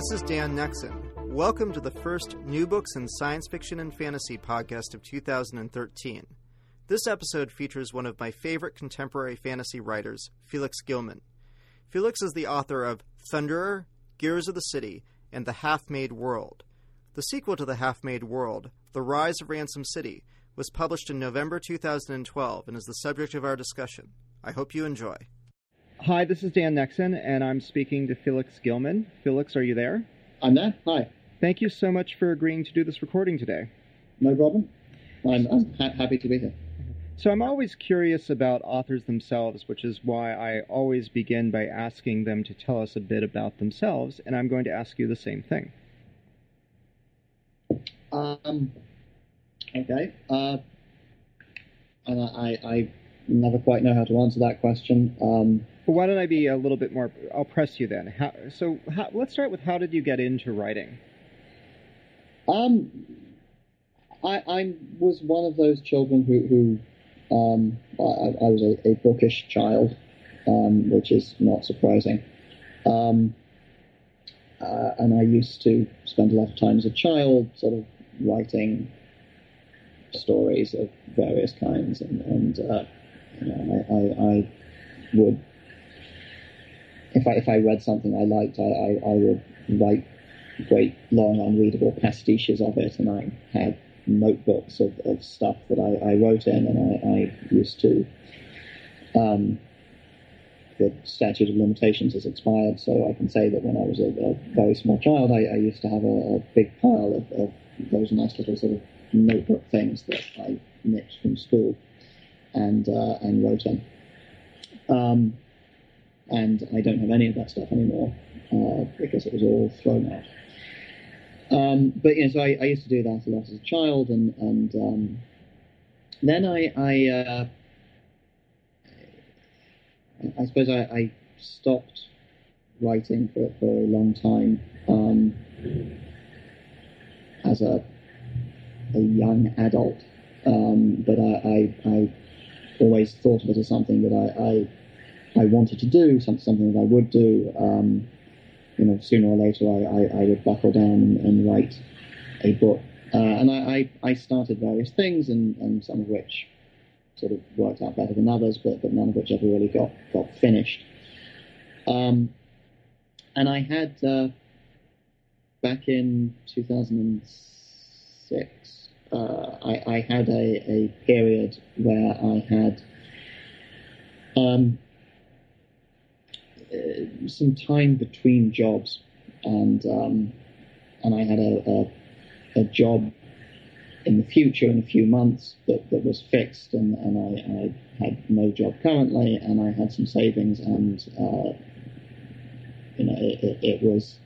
This is Dan Nexon. Welcome to the first New Books in Science Fiction and Fantasy podcast of 2013. This episode features one of my favorite contemporary fantasy writers, Felix Gilman. Felix is the author of Thunderer, Gears of the City, and The Half Made World. The sequel to The Half Made World, The Rise of Ransom City, was published in November 2012 and is the subject of our discussion. I hope you enjoy. Hi, this is Dan Nexon, and I'm speaking to Felix Gilman. Felix, are you there? I'm there. Hi. Thank you so much for agreeing to do this recording today. No problem. I'm, I'm ha- happy to be here. So, I'm always curious about authors themselves, which is why I always begin by asking them to tell us a bit about themselves, and I'm going to ask you the same thing. Um, okay. Uh, and I, I never quite know how to answer that question. Um, well, why don't I be a little bit more? I'll press you then. How, so how, let's start with how did you get into writing? Um, I, I was one of those children who, who um, I, I was a, a, bookish child, um, which is not surprising. Um, uh, and I used to spend a lot of time as a child sort of writing stories of various kinds, and, and uh, know, I, I, I would if I if I read something I liked, I, I, I would write great long unreadable pastiches of it, and I had notebooks of, of stuff that I, I wrote in, and I, I used to. Um, the statute of limitations has expired, so I can say that when I was a, a very small child, I, I used to have a, a big pile of, of, those nice little sort of notebook things that I nicked from school and uh, and wrote in. Um, and I don't have any of that stuff anymore uh, because it was all thrown out. Um, but you know, so I, I, used to do that a lot as a child, and and um, then I I, uh, I suppose I, I, stopped writing for, for a long time um, as a a young adult, um, but I, I always thought of it as something that I, I I wanted to do, something that I would do, um, you know, sooner or later I, I, I would buckle down and, and write a book. Uh, and I, I, started various things, and, and some of which sort of worked out better than others, but, but none of which ever really got, got finished. Um, and I had, uh, back in 2006, uh, I, I, had a, a period where I had um, uh, some time between jobs, and um, and I had a, a, a job in the future in a few months that, that was fixed, and, and I, I had no job currently, and I had some savings, and uh, you know it, it, it was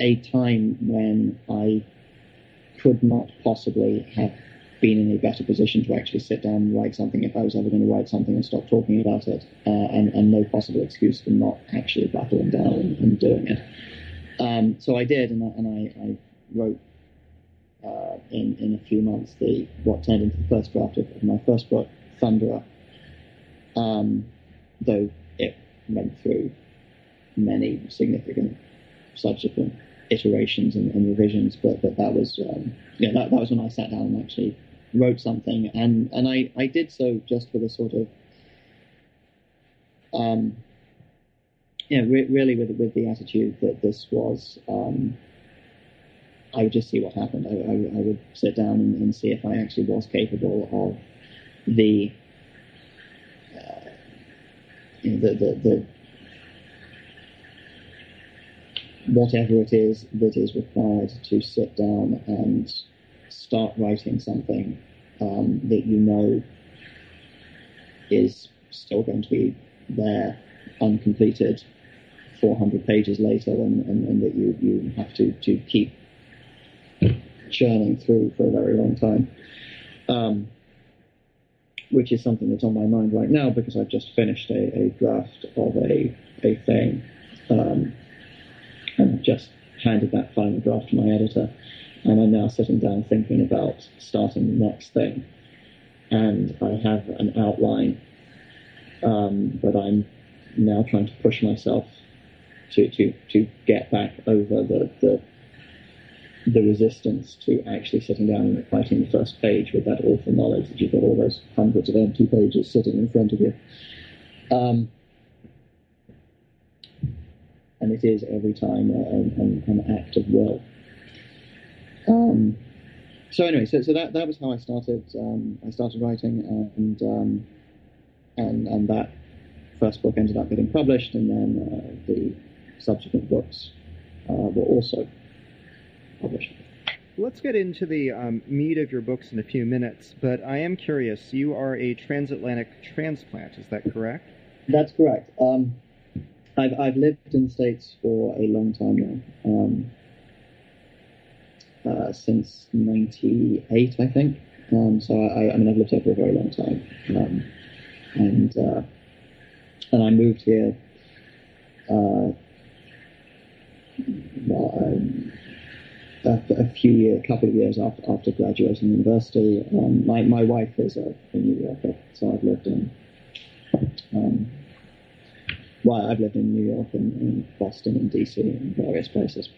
a time when I could not possibly have been in a better position to actually sit down and write something if I was ever going to write something and stop talking about it, uh, and, and, no possible excuse for not actually buckling down and, and doing it. Um, so I did, and I, and I, I wrote uh, in in a few months the what turned into the first draft of, of my first book, Thunderer. Um, though it went through many significant subsequent iterations and, and revisions, but, but that was um, yeah that, that was when I sat down and actually wrote something, and and I I did so just with a sort of um, re- really with with the attitude that this was. Um, I would just see what happened. I, I, I would sit down and, and, see if I actually was capable of the, uh, you know, the, the, the whatever it is that is required to sit down and start writing something um, that you know is still going to be there, uncompleted, 400 pages later, and, and, and that you, you have to, to keep churning through for a very long time. Um, which is something that's on my mind right now because I've just finished a, a draft of a, a thing um, and just handed that final draft to my editor. And I'm now sitting down thinking about starting the next thing. And I have an outline, um, but I'm now trying to push myself to, to, to get back over the, the the resistance to actually sitting down and writing the first page with that awful knowledge that you've got all those hundreds of empty pages sitting in front of you. Um, and it is every time an, an act of will. Um, so anyway, so, so that, that was how I started. Um, I started writing, and um, and and that first book ended up getting published, and then uh, the subsequent books uh, were also published. Let's get into the um, meat of your books in a few minutes, but I am curious. You are a transatlantic transplant, is that correct? That's correct. Um, I've, I've lived in the States for a long time now, um, uh, since 98, I think. Um, so I, I, mean, I've lived here for a very long time. Um, and, uh, and I moved here, uh, well, um, a, a few years, a couple of years after, after graduating university. Um, my, my wife is a, a New Yorker, so I've lived in, um, well, I've lived in New York and, and Boston and DC and various places.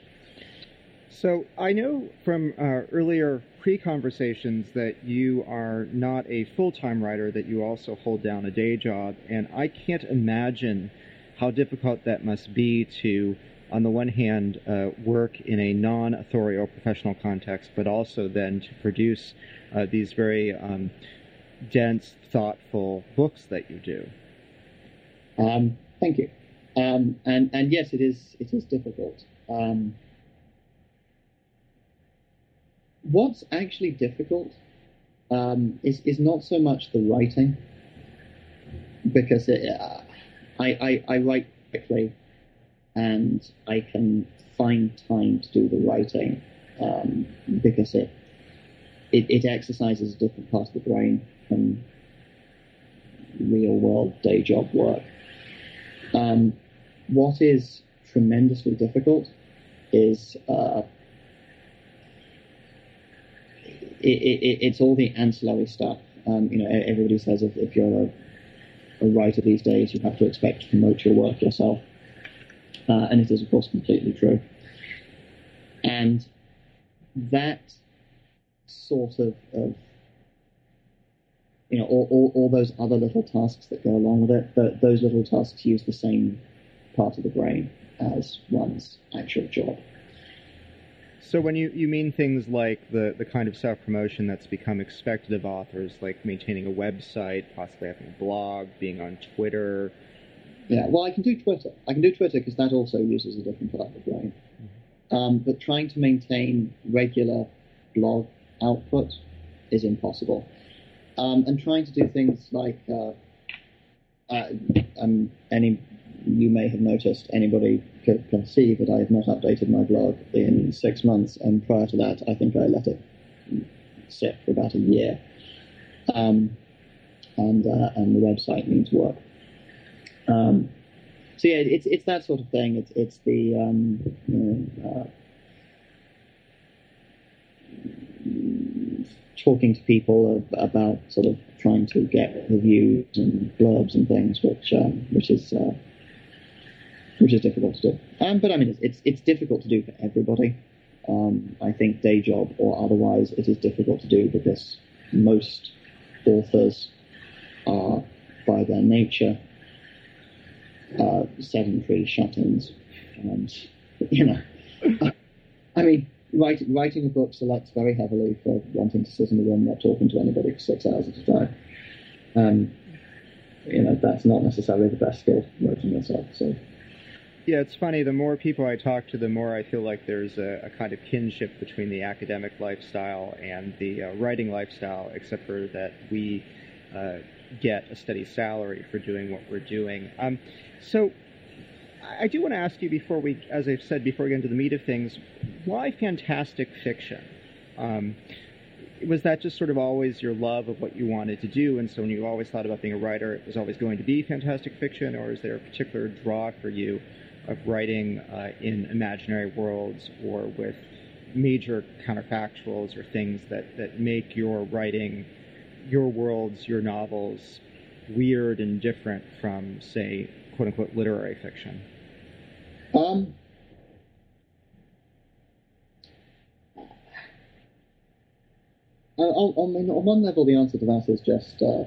So I know from uh, earlier pre-conversations that you are not a full-time writer, that you also hold down a day job, and I can't imagine how difficult that must be to on the one hand, uh, work in a non authorial professional context, but also then to produce uh, these very um, dense, thoughtful books that you do. Um, thank you. Um, and and yes, it is it is difficult. Um, what's actually difficult um, is is not so much the writing, because it, uh, I, I I write quickly and I can find time to do the writing um, because it, it, it exercises a different part of the brain from real world day job work. Um, what is tremendously difficult is uh, it, it, it's all the ancillary stuff. Um, you know, everybody says if, if you're a, a writer these days, you have to expect to promote your work yourself uh, and it is, of course, completely true. And that sort of, of you know, all, all, all, those other little tasks that go along with it, the, those little tasks use the same part of the brain as one's actual job. So when you, you mean things like the, the kind of self-promotion that's become expected of authors, like maintaining a website, possibly having a blog, being on Twitter, yeah, well, I can do Twitter. I can do Twitter because that also uses a different part of the brain. Mm-hmm. Um, but trying to maintain regular blog output is impossible. Um, and trying to do things like uh, uh, um, any you may have noticed anybody can, can see that I have not updated my blog in six months, and prior to that, I think I let it sit for about a year. Um, and uh, and the website needs work. Um, so yeah, it's it's that sort of thing. It's it's the um, you know, uh, talking to people about sort of trying to get reviews and blurbs and things, which um, which is uh, which is difficult to do. Um, but I mean, it's, it's, difficult to do for everybody. Um, I think day job or otherwise, it is difficult to do because most authors are, by their nature, uh, sedentary shut-ins, and you know, I mean, writing writing a book selects very heavily for wanting to sit in a room not talking to anybody for six hours at a time. Um, you know, that's not necessarily the best skill writing yourself. So. Yeah, it's funny. The more people I talk to, the more I feel like there's a, a kind of kinship between the academic lifestyle and the uh, writing lifestyle, except for that we uh, get a steady salary for doing what we're doing. Um, so I do want to ask you before we, as I've said before we get into the meat of things, why fantastic fiction? Um, was that just sort of always your love of what you wanted to do, and so when you always thought about being a writer, it was always going to be fantastic fiction, or is there a particular draw for you of writing uh, in imaginary worlds or with major counterfactuals or things that, that make your writing, your worlds, your novels weird and different from, say, quote unquote literary fiction? Um, on, on, on, one level, the answer to that is just uh,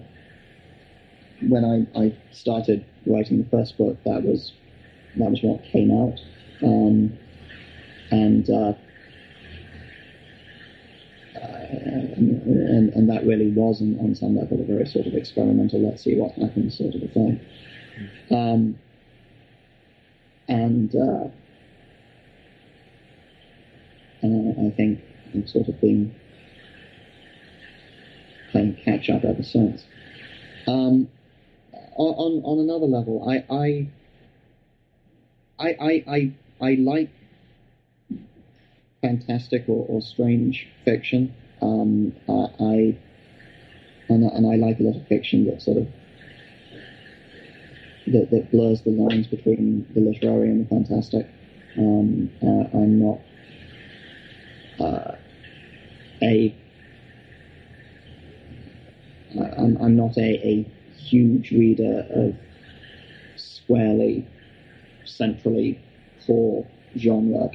when I, I started writing the first book, that was that was what came out, um, and, uh, and and that really was, on, on some level, a very sort of experimental. Let's see what happens, sort of a thing. Um, and uh, and I think I've sort of been playing catch up ever since. Um, on on another level, I I I I I, I like fantastic or, or strange fiction. Um, I and, and I like a lot of fiction that sort of that, that blurs the lines between the literary and the fantastic. Um, uh, I'm not uh, a I'm, I'm not a, a huge reader of squarely, centrally core genre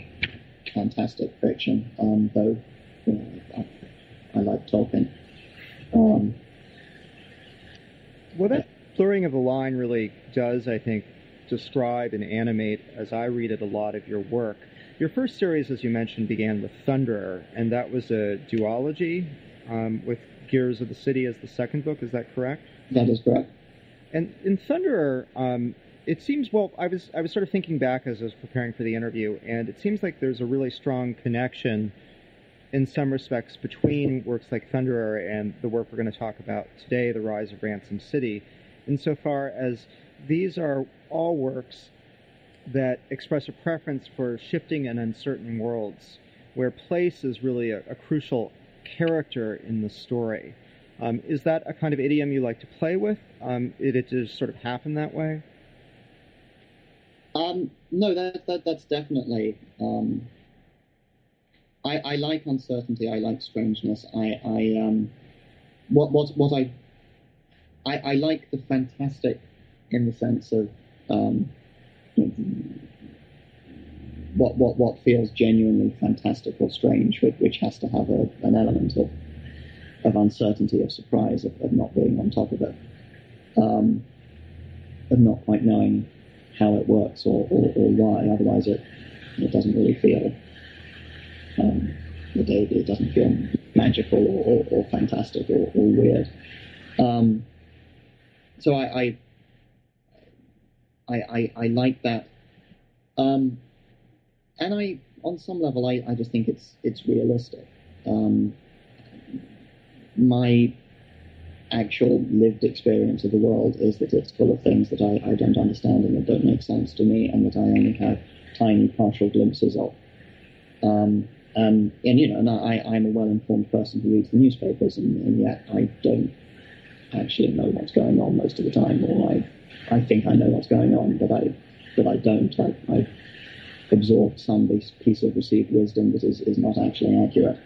fantastic fiction, um, though you know, I, I, like Tolkien. Um, blurring of the line really does, I think, describe and animate, as I read it, a lot of your work. Your first series, as you mentioned, began with Thunderer, and that was a duology um, with Gears of the City as the second book. Is that correct? That is correct. And in Thunderer, um, it seems well. I was I was sort of thinking back as I was preparing for the interview, and it seems like there's a really strong connection, in some respects, between works like Thunderer and the work we're going to talk about today, The Rise of Ransom City, insofar as these are all works that express a preference for shifting and uncertain worlds, where place is really a, a crucial character in the story. Um, is that a kind of idiom you like to play with? Um, it just sort of happen that way? Um, no, that, that that's definitely. Um, I, I like uncertainty. I like strangeness. I, I um, what what what I, I I like the fantastic in the sense of um, what what what feels genuinely fantastic or strange, which has to have a, an element of of uncertainty, of surprise, of, of not being on top of it, um, of not quite knowing how it works or, or, or why. Otherwise, it it doesn't really feel um, it, it doesn't feel magical or, or, or fantastic or, or weird. Um, so I I, I I, I like that. Um, and I, on some level, I, I just think it's it's realistic. Um, my actual lived experience of the world is that it's full of things that I, I don't understand and that don't make sense to me, and that I only have tiny partial glimpses of. Um, and, and you know, and I, I'm a well-informed person who reads the newspapers, and, and yet I don't actually know what's going on most of the time, or I, I think I know what's going on, but I, but I don't. I, I absorbed some piece of received wisdom that is, is not actually accurate.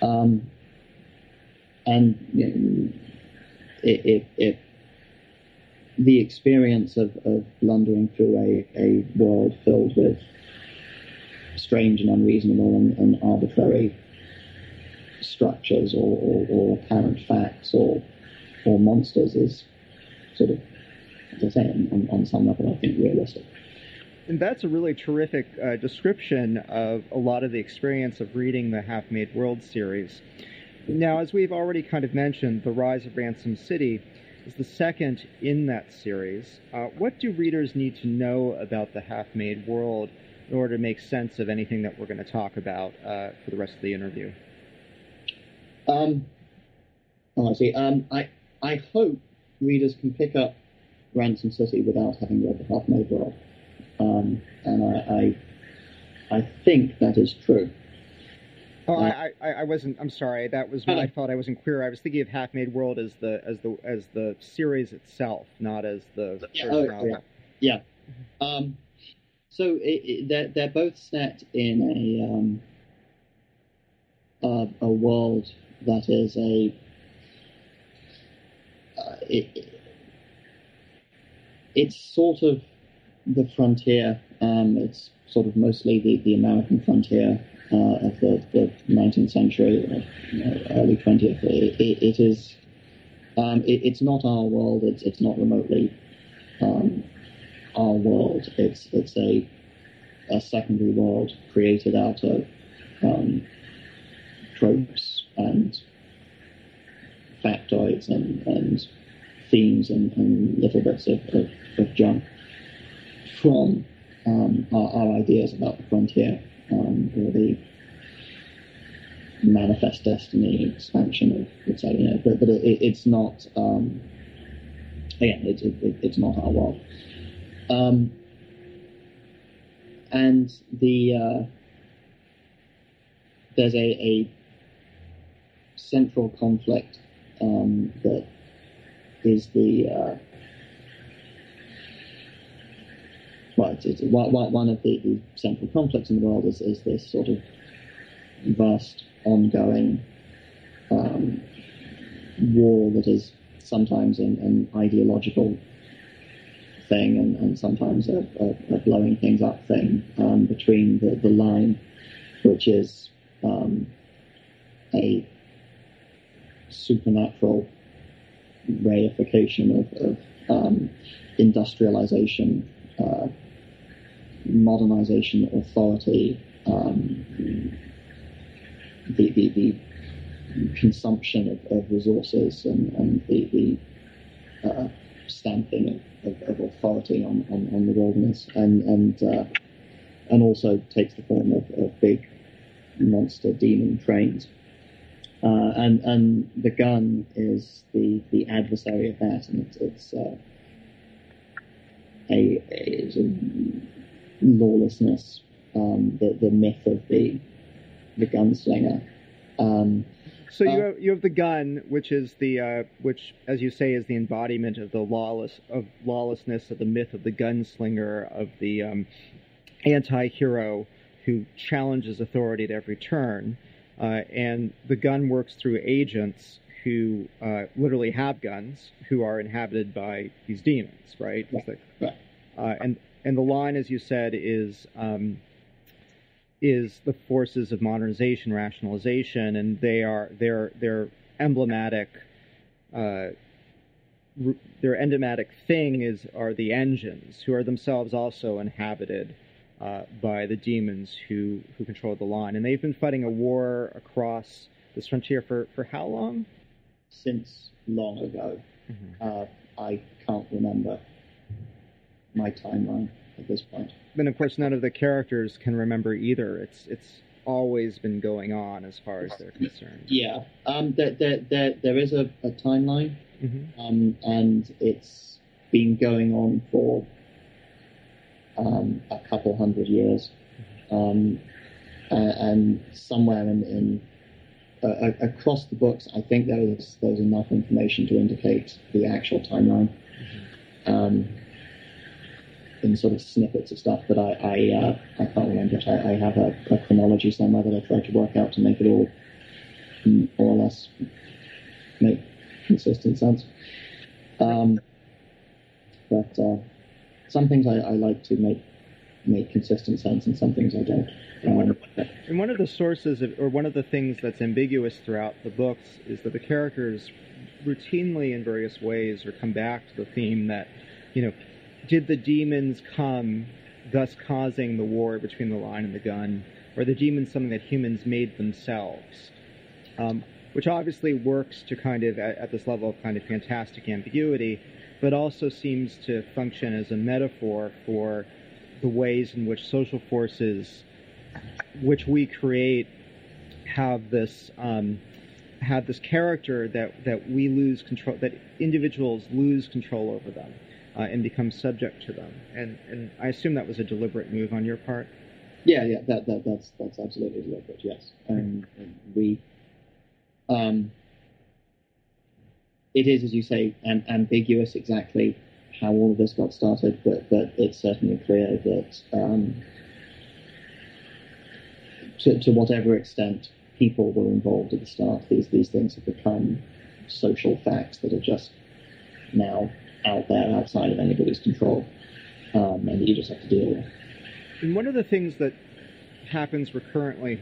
Um, and you know, the experience of, of blundering through a, a world filled with strange and unreasonable and, and arbitrary structures or, or, or, apparent facts or or monsters is sort of, as I say, on, on some level, I think realistic. And that's a really terrific uh, description of a lot of the experience of reading the Half Made World series. Now, as we've already kind of mentioned, The Rise of Ransom City is the second in that series. Uh, what do readers need to know about the Half Made World in order to make sense of anything that we're going to talk about uh, for the rest of the interview? Um, oh, I see. Um, I, I hope readers can pick up Ransom City without having read the Half Made World um, and I, I, I think that is true. Oh, I, I, I wasn't. I'm sorry. That was my fault. I wasn't clear. I was thinking of Half Made World as the as the as the series itself, not as the yeah, first oh, novel. Yeah. yeah. Um, so it, it, they're they're both set in a um, a, a world that is a uh, it, it's sort of the frontier. Um, it's sort of mostly the, the American frontier uh, of the, the 19th century, know, early 20th. It, it, it is. Um, it's not our world. It's it's not remotely um, our world. It's it's a a secondary world created out of um, tropes and factoids and, and themes and, and little bits of, of, of junk from um, our, our, ideas about the frontier um, or the manifest destiny expansion of say, you know, but, but it, it's not um, again it, it, it's not our world. Um, and the uh, there's a, a central conflict um, that is the uh, well, it's, it's, one of the, the, central conflicts in the world is, is this sort of vast, ongoing um, war that is sometimes an, an ideological thing and, and sometimes a, a, a, blowing things up thing um, between the, the line, which is um, a supernatural reification of, of um, industrialization, uh, modernization, authority, um, the, the, the, consumption of, of resources and, and the, the uh, stamping of, of, authority on, on, on, the wilderness, and and uh, and also takes the form of, of big monster demon trains. Uh, and and the gun is the, the adversary of that, and it's, it's uh, a, a, a, lawlessness, um, the the myth of the the gunslinger. Um, so you uh, have, you have the gun, which is the uh, which, as you say, is the embodiment of the lawless of lawlessness, of the myth of the gunslinger, of the um, anti-hero who challenges authority at every turn. Uh, and the gun works through agents who uh, literally have guns, who are inhabited by these demons, right? right. Uh, and and the line, as you said, is um, is the forces of modernization, rationalization, and they are their their emblematic. Uh, their emblematic thing is are the engines, who are themselves also inhabited uh, by the demons who who control the line, and they've been fighting a war across this frontier for for how long? Since long ago. Mm-hmm. Uh, I can't remember my timeline at this point. Then, of course, none of the characters can remember either. It's it's always been going on as far as they're concerned. Yeah, um, there, there, there, there is a, a timeline, mm-hmm. um, and it's been going on for um, a couple hundred years, um, and somewhere in, in uh, across the books, I think there's there's enough information to indicate the actual timeline. Um, in sort of snippets of stuff, but I I, uh, I can't remember it. I, I have a, a, chronology somewhere that I try to work out to make it all more or less make consistent sense. Um, but uh, some things I, I, like to make make consistent sense, and some things I don't. Um, and one of the sources, of, or one of the things that's ambiguous throughout the books, is that the characters routinely, in various ways, or come back to the theme that, you know, did the demons come, thus causing the war between the line and the gun, or the demons something that humans made themselves? Um, which obviously works to kind of at, at this level of kind of fantastic ambiguity but also seems to function as a metaphor for the ways in which social forces, which we create, have this um, have this character that that we lose control, that individuals lose control over them. uh, and become subject to them. And and I assume that was a deliberate move on your part. Yeah, yeah, that, that that's that's absolutely deliberate. Yes, and we, um, it is as you say, am, ambiguous exactly how all of this got started, but but it's certainly clear that um, to to whatever extent people were involved at the start, these these things have become social facts that are just now out there outside of anybody's control, um, and you just have to deal with. And one of the things that happens recurrently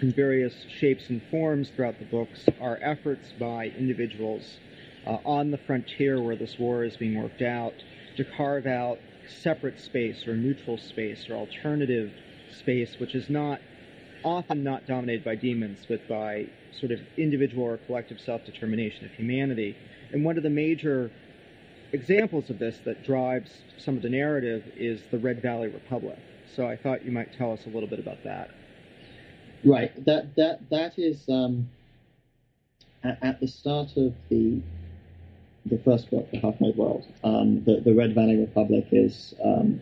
in various shapes and forms throughout the books are efforts by individuals uh, on the frontier where this war is being worked out to carve out separate space or neutral space or alternative space, which is not often not dominated by demons, but by sort of individual or collective self-determination of humanity. And one of the major examples of this that drives some of the narrative is the Red Valley Republic. So I thought you might tell us a little bit about that. Right. That that that is um, at, at, the start of the the first book, The Half Made World. Um, the the Red Valley Republic is um,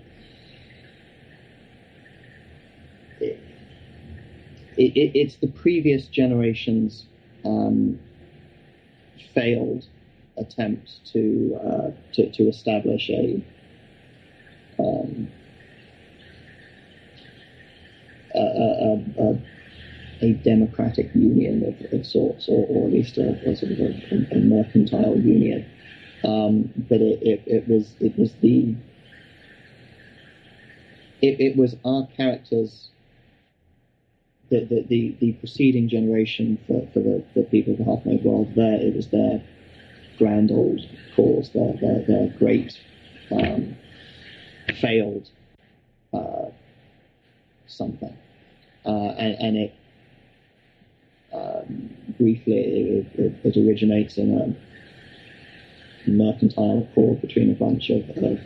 it, it, it's the previous generation's um, failed attempt to, uh, to, to establish a um, a, a, a, a, democratic union of, of sorts, or, or, at least a, a sort of a, mercantile union. Um, but it, it, it, was it was the it, it was our characters the, the, the, the preceding generation for, for the, the people of the half made world there it was their grand old cause, their, their, their great um, failed uh, something. Uh, and, and, it um, briefly it, it, it, originates in a mercantile accord between a bunch of, of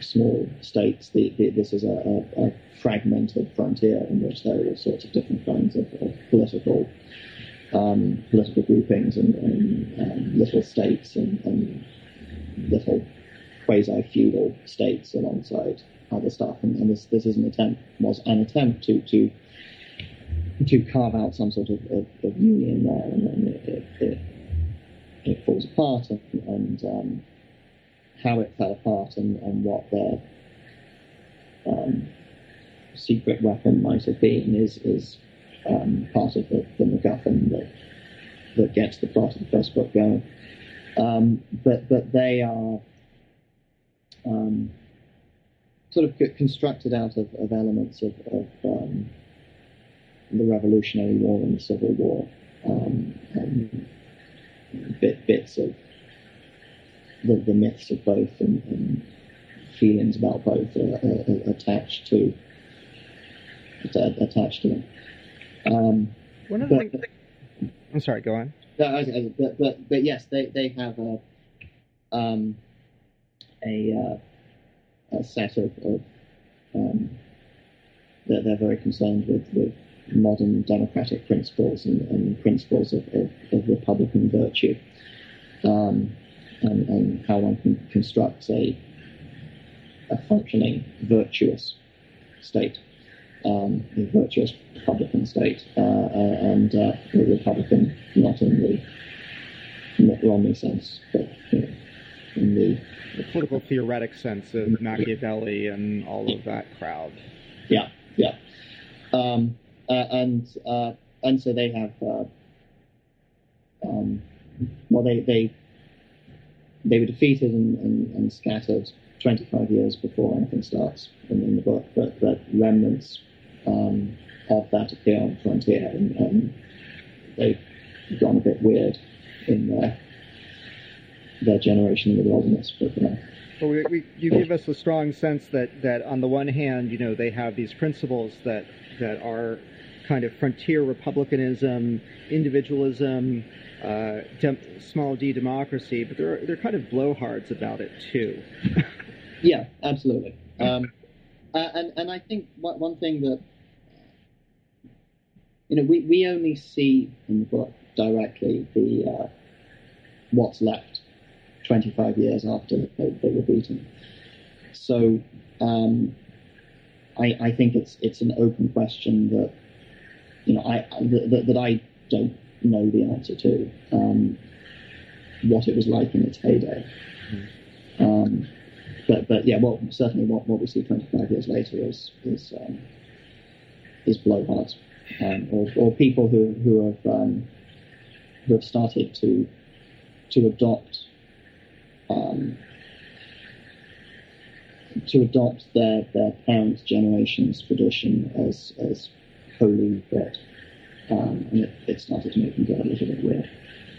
small states. The, the, this is a, a, a, fragmented frontier in which there are all sorts of different kinds of, of political um, political groupings and, and um, little states and, and little quasi-feudal states alongside other stuff. And, and, this this is an attempt was an attempt to to to carve out some sort of, of, of union there, and it, it, it, falls apart, and, and um, how it fell apart, and, and what their um, secret weapon might have been is is um, part of the, the MacGuffin that that gets the plot of the first book going. Um, but but they are um, sort of constructed out of, of elements of, of um, the Revolutionary War and the Civil War, and bit, bits of the, the myths of both and, and feelings about both are, are, are attached to attached to them. Um, One of the things. I'm sorry. Go on. But but but yes, they they have a um, a, uh, a set of, of um, that they're very concerned with, with modern democratic principles and, and principles of, of, of, republican virtue. Um, and, and, how one can construct a, a functioning virtuous state um, a virtuous Republican state, uh, uh and uh, a Republican not in the Mitt Romney sense, but you know, in the, the political theoretic sense of Machiavelli and all of that crowd. Yeah, yeah, um, and uh, and so they have. Uh, um, well, they they they were defeated and, and, and scattered 25 years before anything starts in, in the book, but, but remnants um, of that appear on the Frontier, and, and, they've gone a bit weird in their their generation in the wilderness. But you know. Well, we, we, you give us a strong sense that, that on the one hand, you know, they have these principles that that are kind of frontier republicanism, individualism, uh, dem- small d democracy, but they're they're kind of blowhards about it too. yeah, absolutely. Um, and and I think one thing that you know, we, we only see in the book directly the uh, what's left 25 years after they, they were beaten. So um, I, I, think it's it's an open question that you know I that, that I don't know the answer to um, what it was like in its heyday. Mm-hmm. Um, but but yeah, well certainly what, what we see 25 years later is is um, is blowhards um, or, or people who who have um, who have started to to adopt um, to adopt their, their parents' generation's tradition as as holy writ, um, and it, it started to make them go a little bit weird.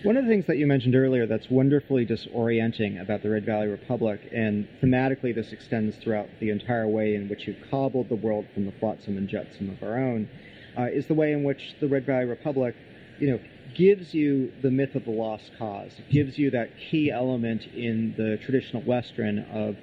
One of the things that you mentioned earlier that's wonderfully disorienting about the Red Valley Republic, and thematically this extends throughout the entire way in which you've cobbled the world from the flotsam and jetsam of our own, uh, is the way in which the Red Valley Republic, you know, gives you the myth of the lost cause. It gives you that key element in the traditional Western of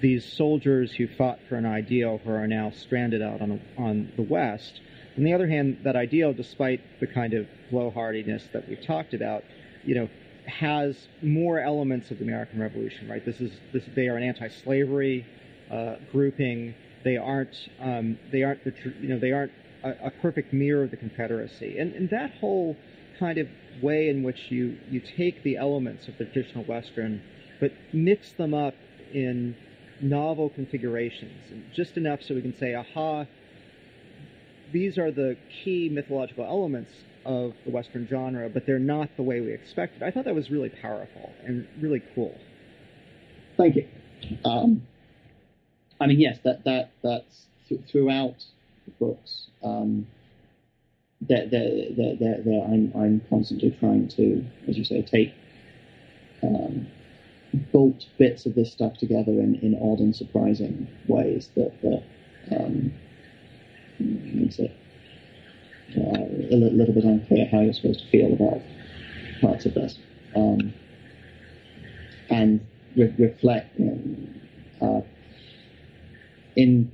these soldiers who fought for an ideal who are now stranded out on, on the West. On the other hand, that ideal, despite the kind of blowhardiness that we've talked about, you know, has more elements of the American Revolution, right? This is this, they are an anti-slavery uh, grouping. They aren't um, they aren't the you know they aren't a, a perfect mirror of the Confederacy, and, and that whole kind of way in which you, you take the elements of the traditional Western, but mix them up in novel configurations, just enough so we can say, aha, these are the key mythological elements of the Western genre, but they're not the way we expected. I thought that was really powerful and really cool. Thank you. Um, I mean, yes, that that that's th- throughout the books. Um, that that that that I'm I'm constantly trying to, as you say, take um, bolt bits of this stuff together in, in odd and surprising ways that that um, makes it uh, a little bit unclear how you're supposed to feel about parts of this, um, and re- reflect you know, uh, in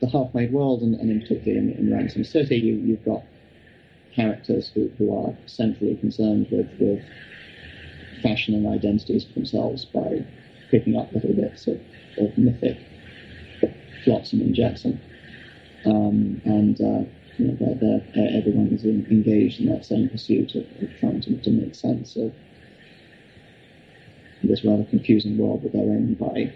the half-made world, and, and in particular in, in Ransom City, you, you've got characters who, who are centrally concerned with, with fashion and identities for themselves by picking up little bits of, of mythic flotsam and jetsam. Um, and uh, you know, they're, they're, everyone is engaged in that same pursuit of, of trying to, to, make sense of this rather confusing world that they're in by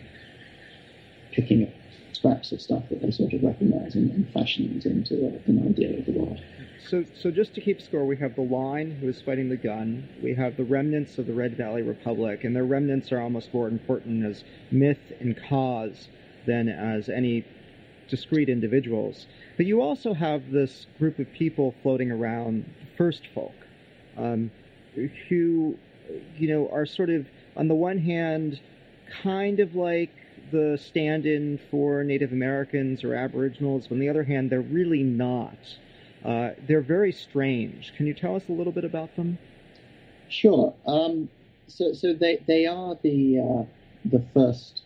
picking up scraps of stuff that they sort of recognize and, and fashioning it into a, an idea of the world. So, so just to keep score, we have the line who is fighting the gun. We have the remnants of the Red Valley Republic, and their remnants are almost more important as myth and cause than as any discrete individuals. But you also have this group of people floating around, first folk, um, who, you know, are sort of on the one hand, kind of like the stand-in for Native Americans or Aboriginals. But on the other hand, they're really not. Uh, they're very strange. Can you tell us a little bit about them? Sure. Um, so, so they they are the uh, the first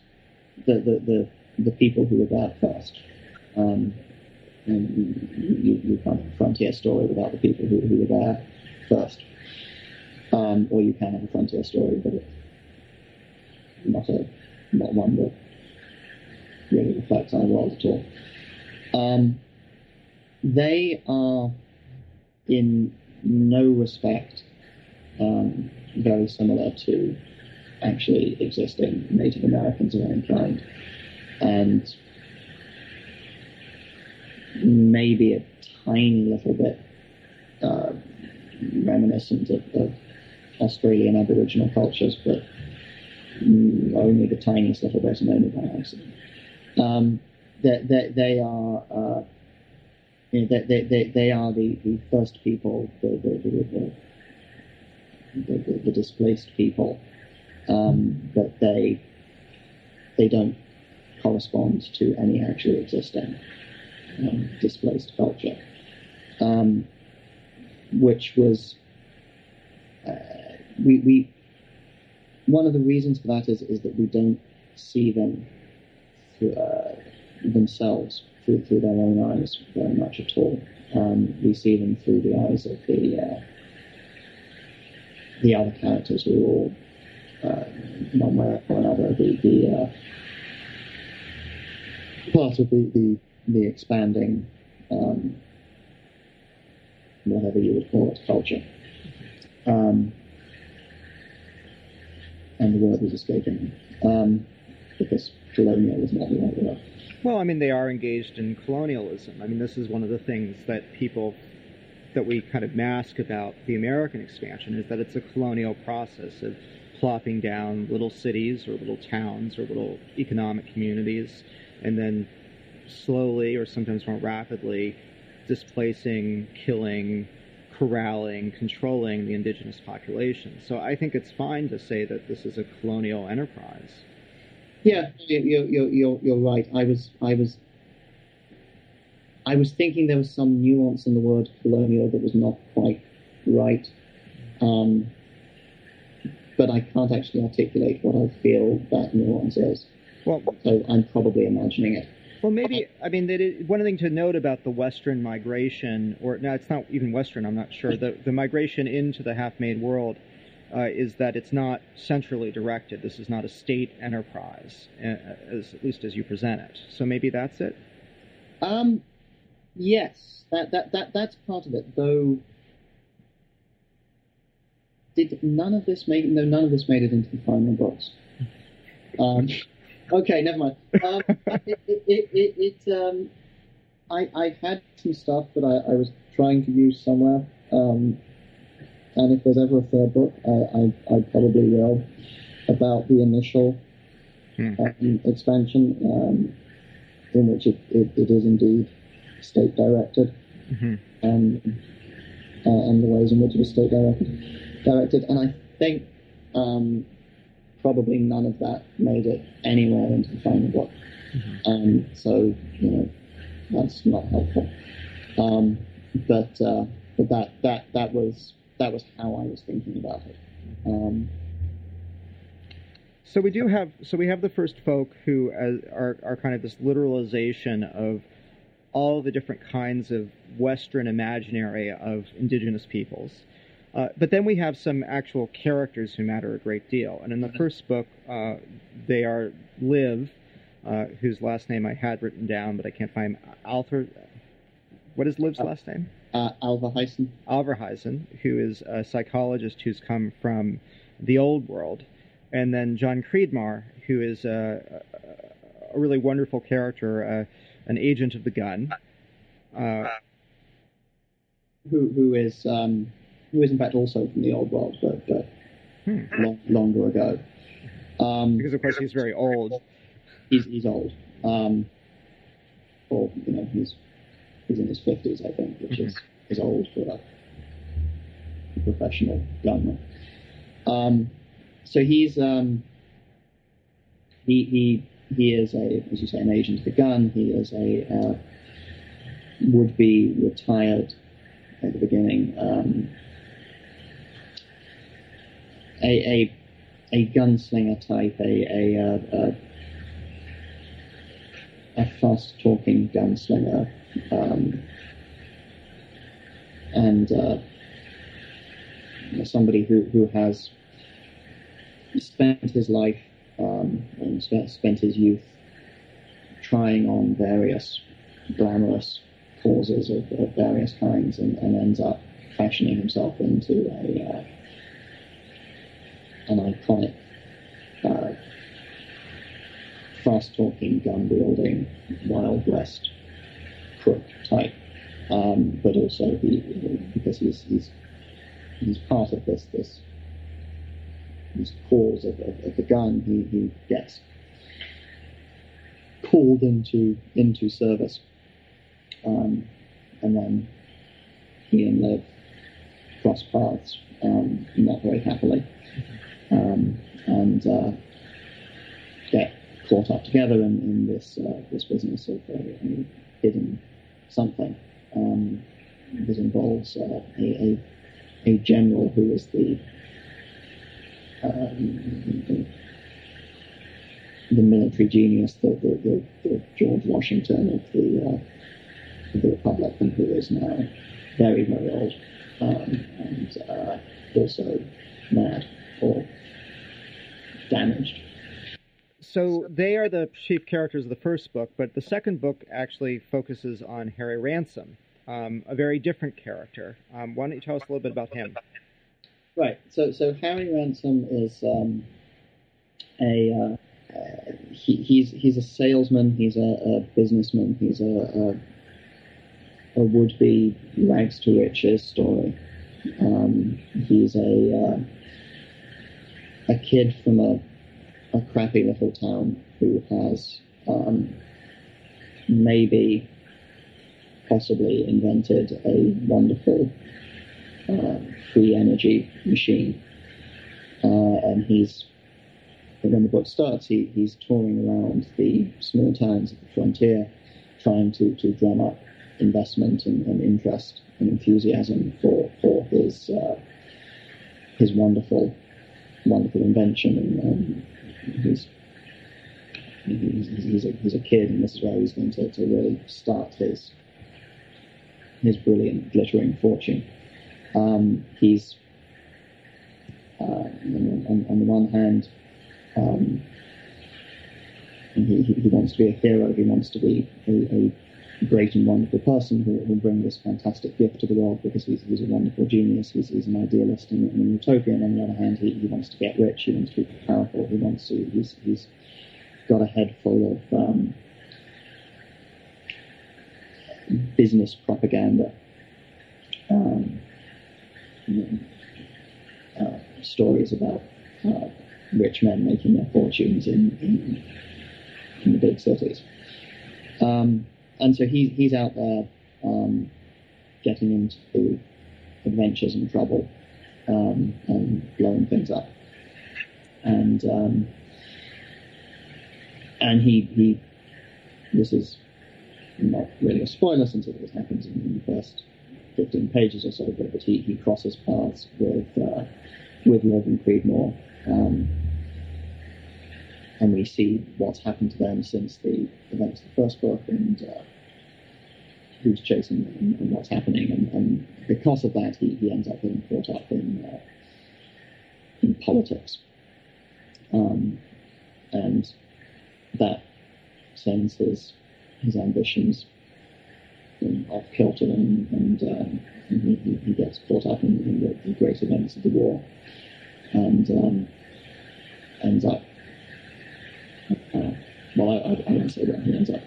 the, the, the the people who were there first. Um, and you, you can't have a frontier story without the people who, who were there first. Um, or you can have a frontier story, but it's not a not one that really reflects our world at all. Um, they are in no respect um, very similar to actually existing Native Americans of any kind. And maybe a tiny little bit uh, reminiscent of, Australian Aboriginal cultures, but only the tiniest little bit and only by accident. Um, they, they, they are uh, you know, they, they, they are the, the first people, the, the, the, the, the displaced people, um, but they, they don't correspond to any actually existing um, displaced culture, um, which was uh, we, we one of the reasons for that is is that we don't see them through, uh, themselves through, through their own eyes very much at all. Um, we see them through the eyes of the uh, the other characters who are all uh, one way or another, the, the uh, part of the, the, the expanding, um, whatever you would call it, culture. Um, and the word was escaping. Um, because colonial is not the right word. Well, I mean, they are engaged in colonialism. I mean, this is one of the things that people that we kind of mask about the American expansion is that it's a colonial process of plopping down little cities or little towns or little economic communities and then slowly or sometimes more rapidly displacing, killing, corralling, controlling the indigenous population. So I think it's fine to say that this is a colonial enterprise. Yeah, you're, you're, you're, you're right. I was, I was, I was thinking there was some nuance in the word colonial that was not quite right. Um, but I can't actually articulate what I feel that nuance is. Well, so I'm probably imagining it. Well, maybe I mean that one thing to note about the Western migration, or no, it's not even Western. I'm not sure. The the migration into the half-made world uh, is that it's not centrally directed. This is not a state enterprise, uh, as, at least as you present it. So maybe that's it. Um, yes, that, that that that's part of it. Though, did none of this make no none of this made it into the final books. Um, okay, never mind. Um, it, it, it, it um, I I had some stuff that I, I was trying to use somewhere. Um, and if there's ever a third book, I, I, I probably will, about the initial hmm. um, expansion, um, in which it, it, it is indeed state directed, mm-hmm. and uh, and the ways in which it was state directed. Directed, and I think um, probably none of that made it anywhere into the final book. Mm-hmm. Um, so you know that's not helpful. Um, but uh, but that that that was that was how I was thinking about it. Um, so we do have so we have the first folk who are are kind of this literalization of all the different kinds of Western imaginary of indigenous peoples. Uh, but then we have some actual characters who matter a great deal. And in the mm-hmm. first book, uh, they are Liv, uh, whose last name I had written down, but I can't find. Althor. What is Liv's uh, last name? uh, Alverhuysen. Alverhuysen, who is a psychologist who's come from the old world, and then John Creedmoor, who is a, a really wonderful character, uh, an agent of the gun. Uh, who who is um, who is in fact also from the old world, but, but hmm. long, longer ago. Um, because of course he's very old. He's he's old. Um, or you know he's he's in his fifties, I think, which mm-hmm. is is old for a professional gunman. Um, so he's um, he he he is a as you say an agent of the gun. He is a uh, would be retired at the beginning. Um, a, a a gunslinger type, a a, uh, a, a fast talking gunslinger um, and uh, somebody who, who has spent his life um, and spent, spent his youth trying on various glamorous causes of, of various kinds and, and, ends up fashioning himself into a uh, an iconic uh, fast talking gun wielding Wild West crook type, um, but also he, because he's he's he's part of this this this cause of, of, of the gun, he, he gets called into into service, um, and then he and Liv cross paths, um, not very happily, um, and uh, get caught up together in, in this uh, this business of uh, hidden something. Um, that involves uh, a, a, a, general who is the, um, the, military genius, the, the, the, George Washington of the, uh, of the Republic, and who is now very, very old um, and uh, also mad or damaged. So they are the chief characters of the first book, but the second book actually focuses on Harry Ransom, um, a very different character. Um, why don't you tell us a little bit about him? Right. So, so Harry Ransom is um, a uh, uh, he, he's he's a salesman. He's a, a businessman. He's a, a, a would-be rags to riches story. Um, he's a uh, a kid from a a crappy little town who has um, maybe possibly invented a wonderful uh, free energy machine. Uh, and he's, when the book starts, he, he's touring around the small towns of the frontier trying to, to drum up investment and, and interest and enthusiasm for, for his, uh, his wonderful, wonderful invention. And, um, he's, he's, he's, a, he's a kid, and this is where he's going to, to really start his, his brilliant, glittering fortune. Um, he's uh, on, on, the one hand, um, he, he, wants to be a hero. He wants to be a, a great and wonderful person who will bring this fantastic gift to the world because he's, he's a wonderful genius. He's, he's an idealist and, and, a utopian. On the other hand, he, he wants to get rich. He wants to be powerful. He wants to. He's, he's got a head full of um, business propaganda. Um, uh, stories about uh, rich men making their fortunes in, in, in the big cities. Um, and so he, he's out there um, getting into adventures and trouble um, and blowing things up. And um, and he, he this is not really a spoiler since it happens in, the first 15 pages or so, but, he, he crosses paths with uh, with Morgan Creedmoor. And we see what's happened to them since the events of the first book and uh, who's chasing them and, and what's happening. And, and, because of that, he, he ends up getting caught up in, uh, in politics. Um, and that sends his, his ambitions off kilter and, and, um, and he, he, gets caught up in, in the, the, great events of the war and um, ends up. Uh, well, I, I, say he ends up.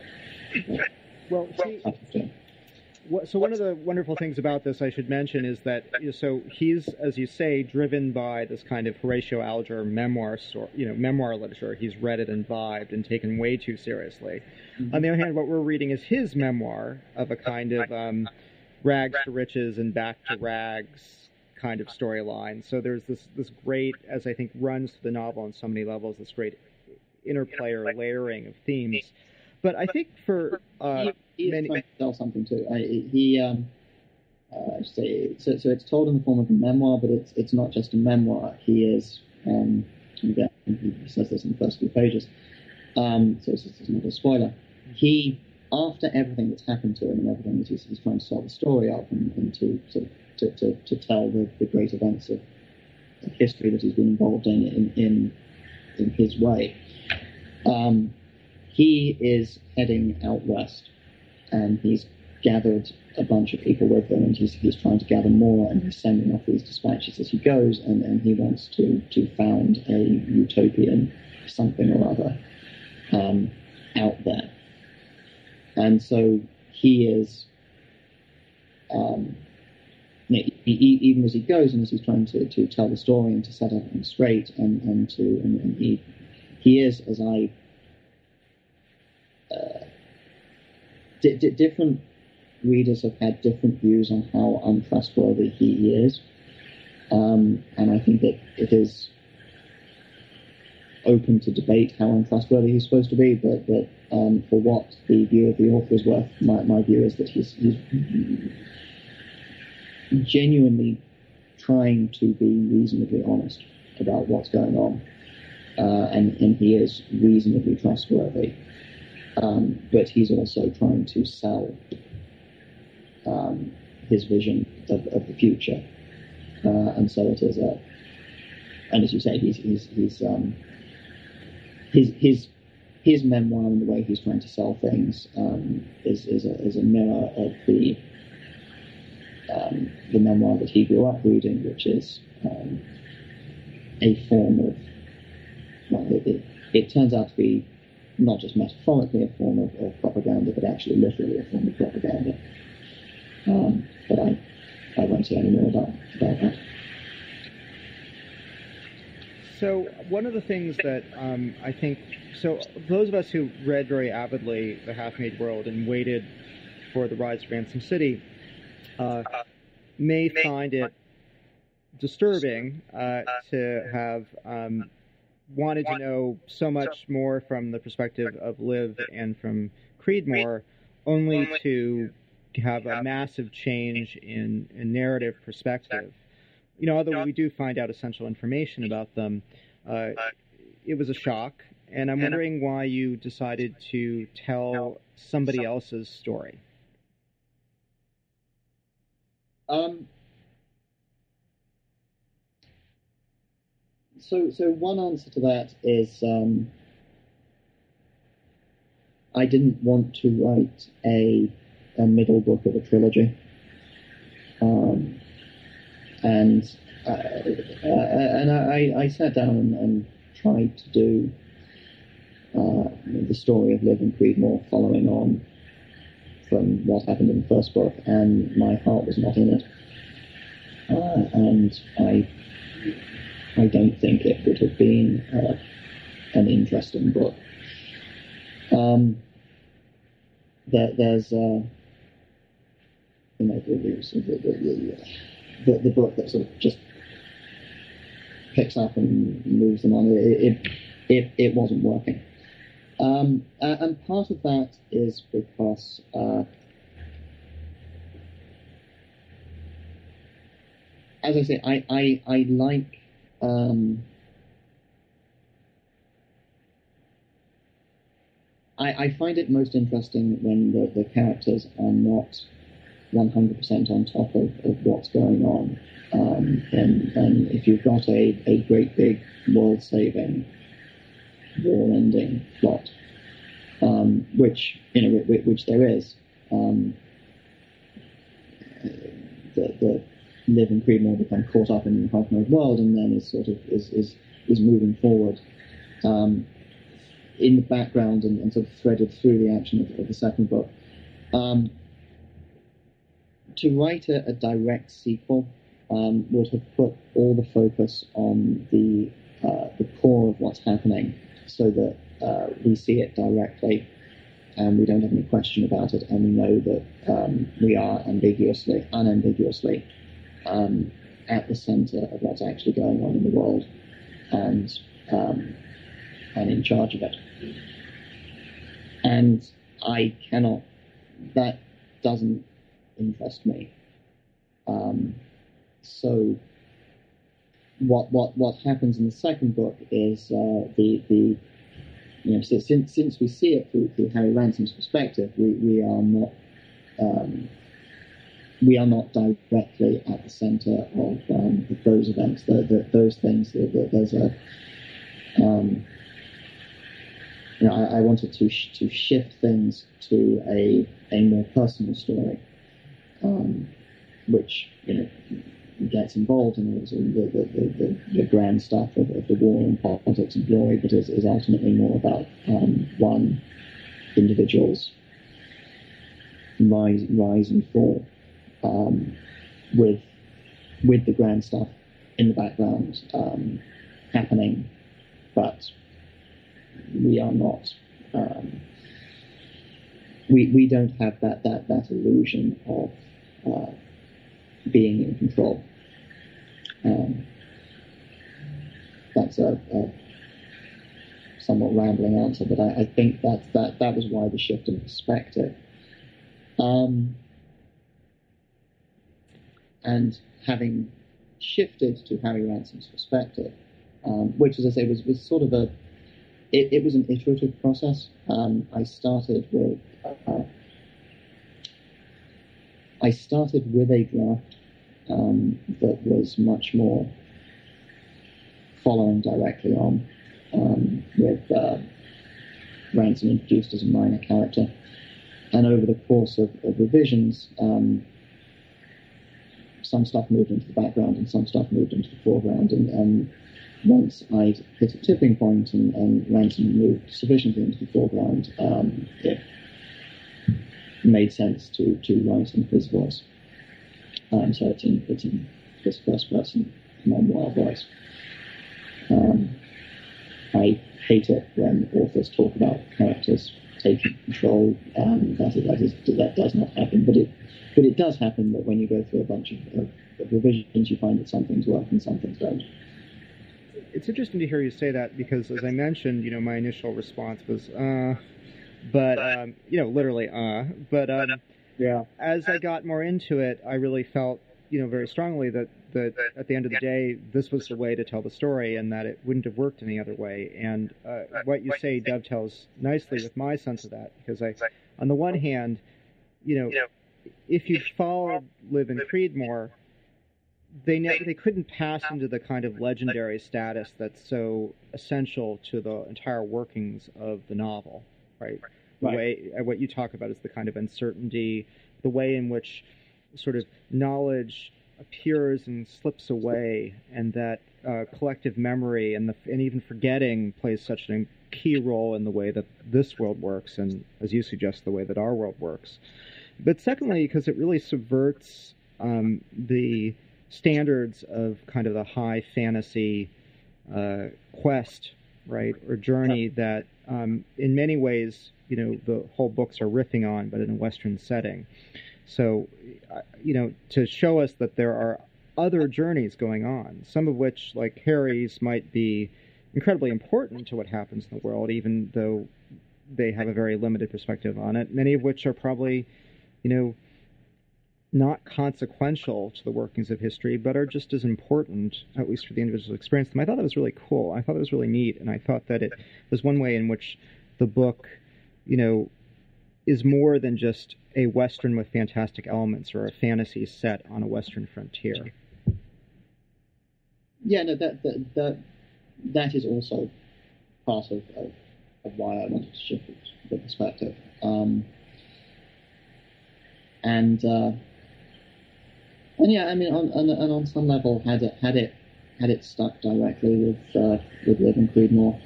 Well, see, so one of the wonderful things about this I should mention is that so he's, as you say, driven by this kind of Horatio Alger memoir, you know, memoir literature. He's read it and vibed and taken way too seriously. Mm-hmm. On the other hand, what we're reading is his memoir of a kind of um, rags to riches and back to rags kind of storyline. So there's this this great, as I think runs through the novel on so many levels, this great interplay or layering of themes. But I think for uh, he many... to tell something too. I, he, um, uh, say, so, so it's told in the form of a memoir, but it's it's not just a memoir. He is, um, again, he says this in the first few pages, um, so it's, it's not a spoiler. He, after everything that's happened to him and everything that he's, he's trying to tell the story of and, and to, of, to, to, to tell the, the great events of, of history that he's been involved in in, in, in his way, um, he is heading out west and he's gathered a bunch of people with him, and he's, he's trying to gather more, and he's sending off these dispatches as he goes, and, and he wants to, to found a utopian something or other um, out there. And so he is, um, he, he, even as he goes and as he's trying to, to tell the story and to set everything straight, and, and to and, and he he is, as I uh, different readers have had different views on how untrustworthy he is. Um, and I think that it is open to debate how untrustworthy he's supposed to be, but, but um, for what the view of the author is worth, my, my view is that he's, he's genuinely trying to be reasonably honest about what's going on. Uh, and, and he is reasonably trustworthy. Um, but he's also trying to sell um, his vision of, of the future. Uh, and so it is a, and as you say, he's, he's, he's um, his his his memoir and the way he's trying to sell things um, is is a, is a mirror of the um, the memoir that he grew up reading, which is um, a form of well, it, it, it, turns out to be not just metaphorically a form of, of propaganda, but actually literally a form of propaganda. Um, but I I won't say any more about about that. So one of the things that um, I think, so those of us who read very avidly The Half-Made World and waited for the rise of Ransom City uh, may find it disturbing uh, to have um, wanted to know so much more from the perspective of Liv and from Creedmoor, only to have a massive change in, in narrative perspective you know, although we do find out essential information about them, uh, it was a shock. And I'm wondering why you decided to tell somebody else's story. Um, so, so one answer to that is um, I didn't want to write a, a middle book of a trilogy. Um, and uh, uh, and I, I sat down and, and tried to do uh, the story of Liv and Creedmoor following on from what happened in the first book, and my heart was not in it. Uh, and I, I don't think it would have been uh, an interesting book. Um, there, there's, uh, you know, the, the, the, the, book that sort of just picks up and moves them on. It, it, it, it wasn't working. Um, and part of that is because uh, as I say, I, I, I like um, I, I, find it most interesting when the, the characters are not 100% on top of, of what's going on. Um, and, and if you've got a, a great big world saving, war ending plot, um, which, you know, which, which there is, um, the, the Liv and Creedmoor become caught up in the half-made world and then is sort of is, is, is moving forward um, in the background and, and, sort of threaded through the action of, of the second book. Um, to write a, a direct sequel um, would have put all the focus on the uh, the core of what's happening, so that uh, we see it directly, and we don't have any question about it, and we know that um, we are ambiguously, unambiguously, um, at the center of what's actually going on in the world, and um, and in charge of it. And I cannot. That doesn't interest me. Um, so what what what happens in the second book is uh, the the you know so since since we see it through, through Harry Ransom's perspective, we, we are not um, we are not directly at the center of, um, those events, the, the, those things. The, the, there's a um, you know, I, I wanted to sh- to shift things to a a more personal story um, which you know gets involved in the, the, grand stuff of, of, the war and politics and glory, but is, is ultimately more about um, one individual's rise, rise and fall, um, with with the grand stuff in the background um, happening, but we are not. Um, we, we don't have that, that, that illusion of uh, being in control. Um, that's a, a, somewhat rambling answer, but I, I, think that, that that was why the shift in perspective. Um, and having shifted to Harry Ransom's perspective, um, which, as I say, was, was sort of a, it, it was an iterative process. Um, I started with uh, I started with a draft um, that was much more following directly on um, with uh, Ransom introduced as a minor character. And over the course of, of revisions, um, some stuff moved into the background and some stuff moved into the foreground. And, and once I hit a tipping point and, and Ransom moved sufficiently into the foreground, um, it made sense to, to write in his voice. Um, so it's in, it's in his first person memoir voice. Um, I hate it when authors talk about characters taking control. Um, that, is, that, is, that does not happen, but it but it does happen that when you go through a bunch of, of, of revisions, you find that some things work and some things don't. It's interesting to hear you say that because, as I mentioned, you know, my initial response was, uh, but um, you know, literally, uh, but um, yeah. As I got more into it, I really felt, you know, very strongly that that at the end of the day, this was the way to tell the story, and that it wouldn't have worked any other way. And uh, what you say dovetails nicely with my sense of that, because I, on the one hand, you know, if you'd followed Liv and Creedmoor, they ne- they couldn't pass into the kind of legendary status that's so essential to the entire workings of the novel, right? The Right. way uh, what you talk about is the kind of uncertainty, the way in which sort of knowledge appears and slips away, and that uh, collective memory and the and even forgetting plays such a key role in the way that this world works, and as you suggest, the way that our world works. But secondly, because it really subverts um, the standards of kind of the high fantasy uh, quest, right, or journey that, um, in many ways, you know, the whole books are riffing on, but in a Western setting. So, you know, to show us that there are other journeys going on, some of which, like Harry's, might be incredibly important to what happens in the world, even though they have a very limited perspective on it. Many of which are probably, you know, not consequential to the workings of history, but are just as important, at least for the individual experience. And I thought that was really cool. I thought it was really neat, and I thought that it was one way in which the book, you know, is more than just a western with fantastic elements or a fantasy set on a western frontier. Yeah, no, that that that, that is also part of, of, of why I wanted to shift the perspective. Um, and uh, and yeah, I mean, on, on and on some level, had it had it had it stuck directly with uh, with Liv and Creedmoor,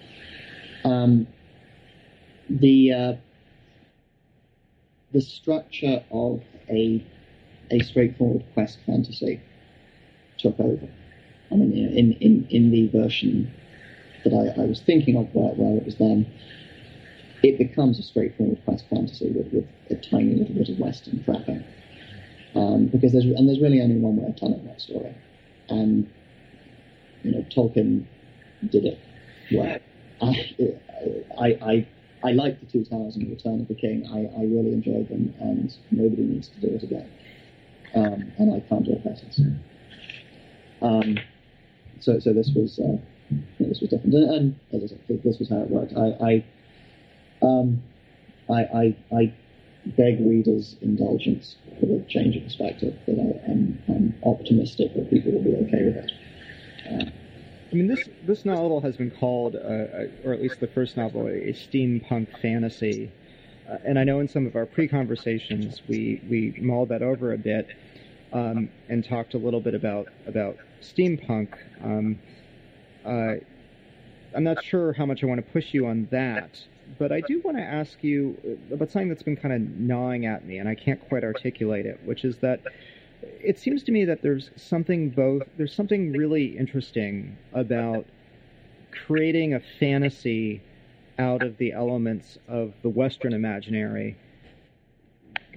um, the uh, the structure of a a straightforward quest fantasy took over. I mean, you know, in, in, in the version that I, I was thinking of where, where it was then, it becomes a straightforward quest fantasy with, with a tiny little bit of Western trapping. Um, because there's and there's really only one way of telling that story, and you know Tolkien did it well. I I I, I like the Two Towers and Return of the King. I, I really enjoyed them, and nobody needs to do it again. Um, and I can't do it better. So. Um, so so this was uh, this was different, and, and said, this was how it worked. I I um, I, I, I beg readers' indulgence for the change of perspective, but I, am I'm optimistic that people will be okay with it. Uh, I mean, this this novel has been called, uh, uh, or at least the first novel, a steampunk fantasy. Uh, and I know in some of our pre-conversations we we mulled that over a bit um, and talked a little bit about about steampunk. Um, uh, I'm not sure how much I want to push you on that, but I do want to ask you about something that's been kind of gnawing at me, and I can't quite articulate it, which is that it seems to me that there's something both there's something really interesting about creating a fantasy out of the elements of the western imaginary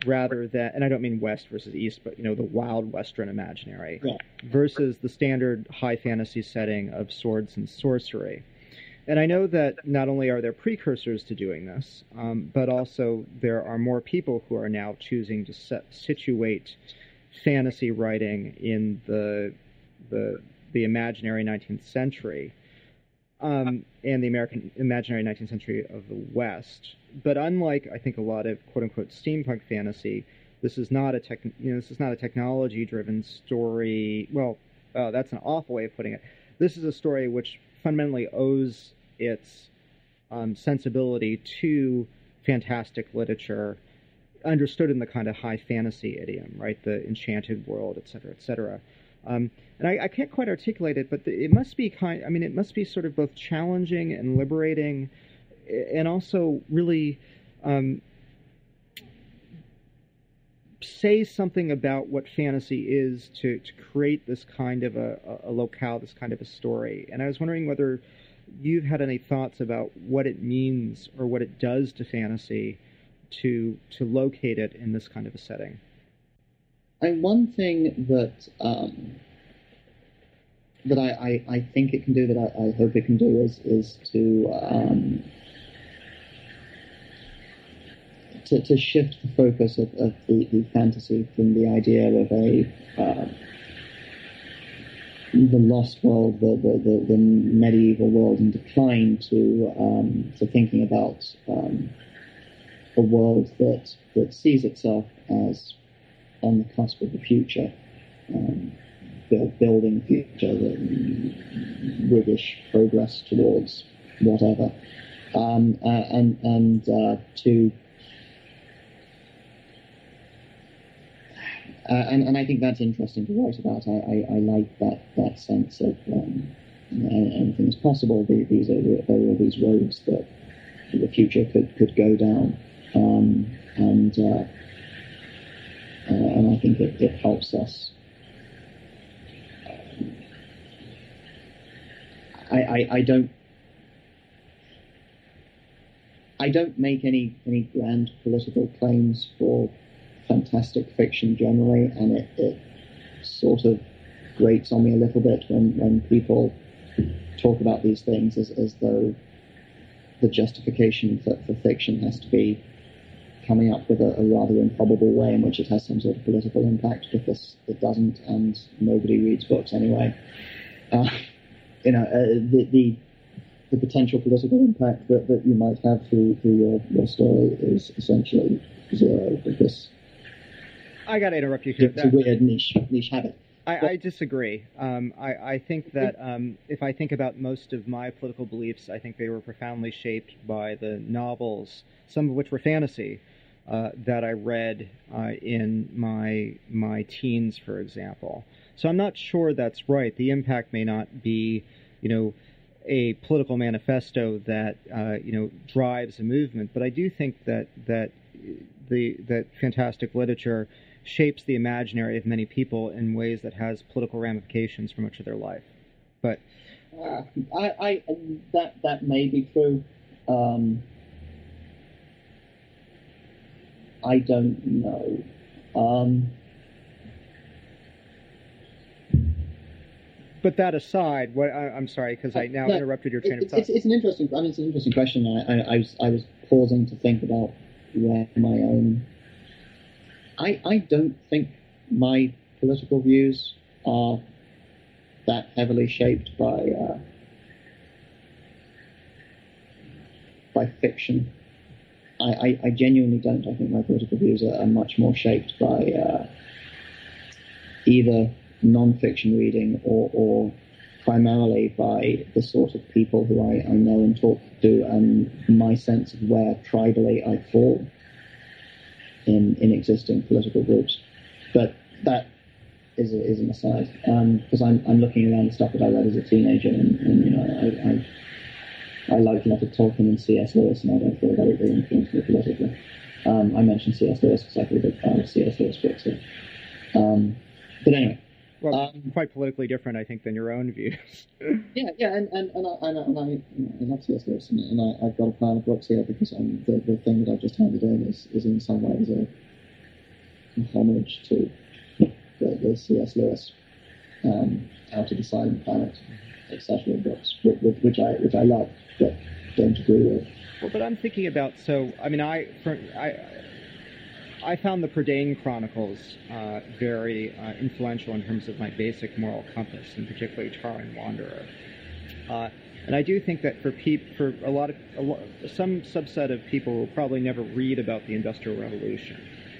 rather than and I don't mean west versus east but you know the wild western imaginary Yeah. versus the standard high fantasy setting of swords and sorcery and I know that not only are there precursors to doing this, um, but also there are more people who are now choosing to set, situate fantasy writing in the the the imaginary 19th century um, and the American imaginary 19th century of the West. But unlike I think a lot of quote unquote steampunk fantasy, this is not a tech you know this is not a technology driven story. Well, uh, that's an awful way of putting it. This is a story which fundamentally owes its um, sensibility to fantastic literature, understood in the kind of high fantasy idiom, right? The enchanted world, et cetera, et cetera. Um, and I, I, can't quite articulate it, but the, it must be kind. I mean, it must be sort of both challenging and liberating, and also really um, say something about what fantasy is to, to create this kind of a, a locale, this kind of a story. And I was wondering whether you've had any thoughts about what it means or what it does to fantasy to to locate it in this kind of a setting. And one thing that um, that I, I, I, think it can do, that I, I, hope it can do, is is to um, to, to shift the focus of, of the, the, fantasy from the idea of a uh, the lost world, the, the, the, medieval world in decline, to um, to thinking about um, a world that that sees itself as on the cusp of the future, um, building future, the British progress towards whatever, um, uh, and and uh, to Uh, and, and I think that's interesting to write about. I, I, I like that, that sense of um, anything is possible. These are there are all these roads that the future could, could go down, um, and uh, uh, and I think it, it helps us. I, I, I don't I don't make any any grand political claims for fantastic fiction generally, and it, it sort of grates on me a little bit when, when people talk about these things as, as though the justification for, for fiction has to be coming up with a, a, rather improbable way in which it has some sort of political impact because it doesn't, and nobody reads books anyway. Uh, you know, uh, the, the, the potential political impact that, that you might have through through your, your story is essentially zero because I got to interrupt you here. It's a weird niche niche habit. I, I disagree. Um, I, I, think that um, if I think about most of my political beliefs, I think they were profoundly shaped by the novels, some of which were fantasy, uh, that I read uh, in my my teens, for example. So I'm not sure that's right. The impact may not be, you know, a political manifesto that uh, you know drives a movement, but I do think that that the that fantastic literature shapes the imaginary of many people in ways that has political ramifications for much of their life. But uh, I, I, that that may be true. Um, I don't know. Um, but that aside, what I, am sorry because I now interrupted your train it, of thought. It's, it's, an interesting. I mean, it's an interesting question. I, I, I, was I was pausing to think about where my own I, I don't think my political views are that heavily shaped by uh, by fiction. I, I, I, genuinely don't. I think my political views are, are much more shaped by uh, either non-fiction reading or, or primarily by the sort of people who I, I know and talk to and my sense of where tribally I fall in, in existing political groups. But that is, a, is an aside because um, I'm, I'm looking around the stuff that I read as a teenager, and, and you know I, I, I like a lot of Tolkien and C.S. Lewis, and I don't feel very they influenced me politically. Um, I mentioned C.S. Lewis because I read a big fan of C.S. Lewis books. So. Um, but anyway, well, um, quite politically different, I think, than your own views. yeah, yeah, and and, and, I, and, I, and I, you know, I love C.S. Lewis, and, and I, have got a pile of books here because um, the, the thing that I've just handed in is, is in some ways a, a homage to the, the C.S. Lewis um, Out of the Silent Planet, etc. books, which, which I which I love, but don't agree with. Well, but I'm thinking about so I mean I for, I I found the Prydain Chronicles uh, very uh, influential in terms of my basic moral compass, and particularly Taran Wanderer. Uh, and I do think that for peop- for a lot of a lo- some subset of people will probably never read about the Industrial Revolution,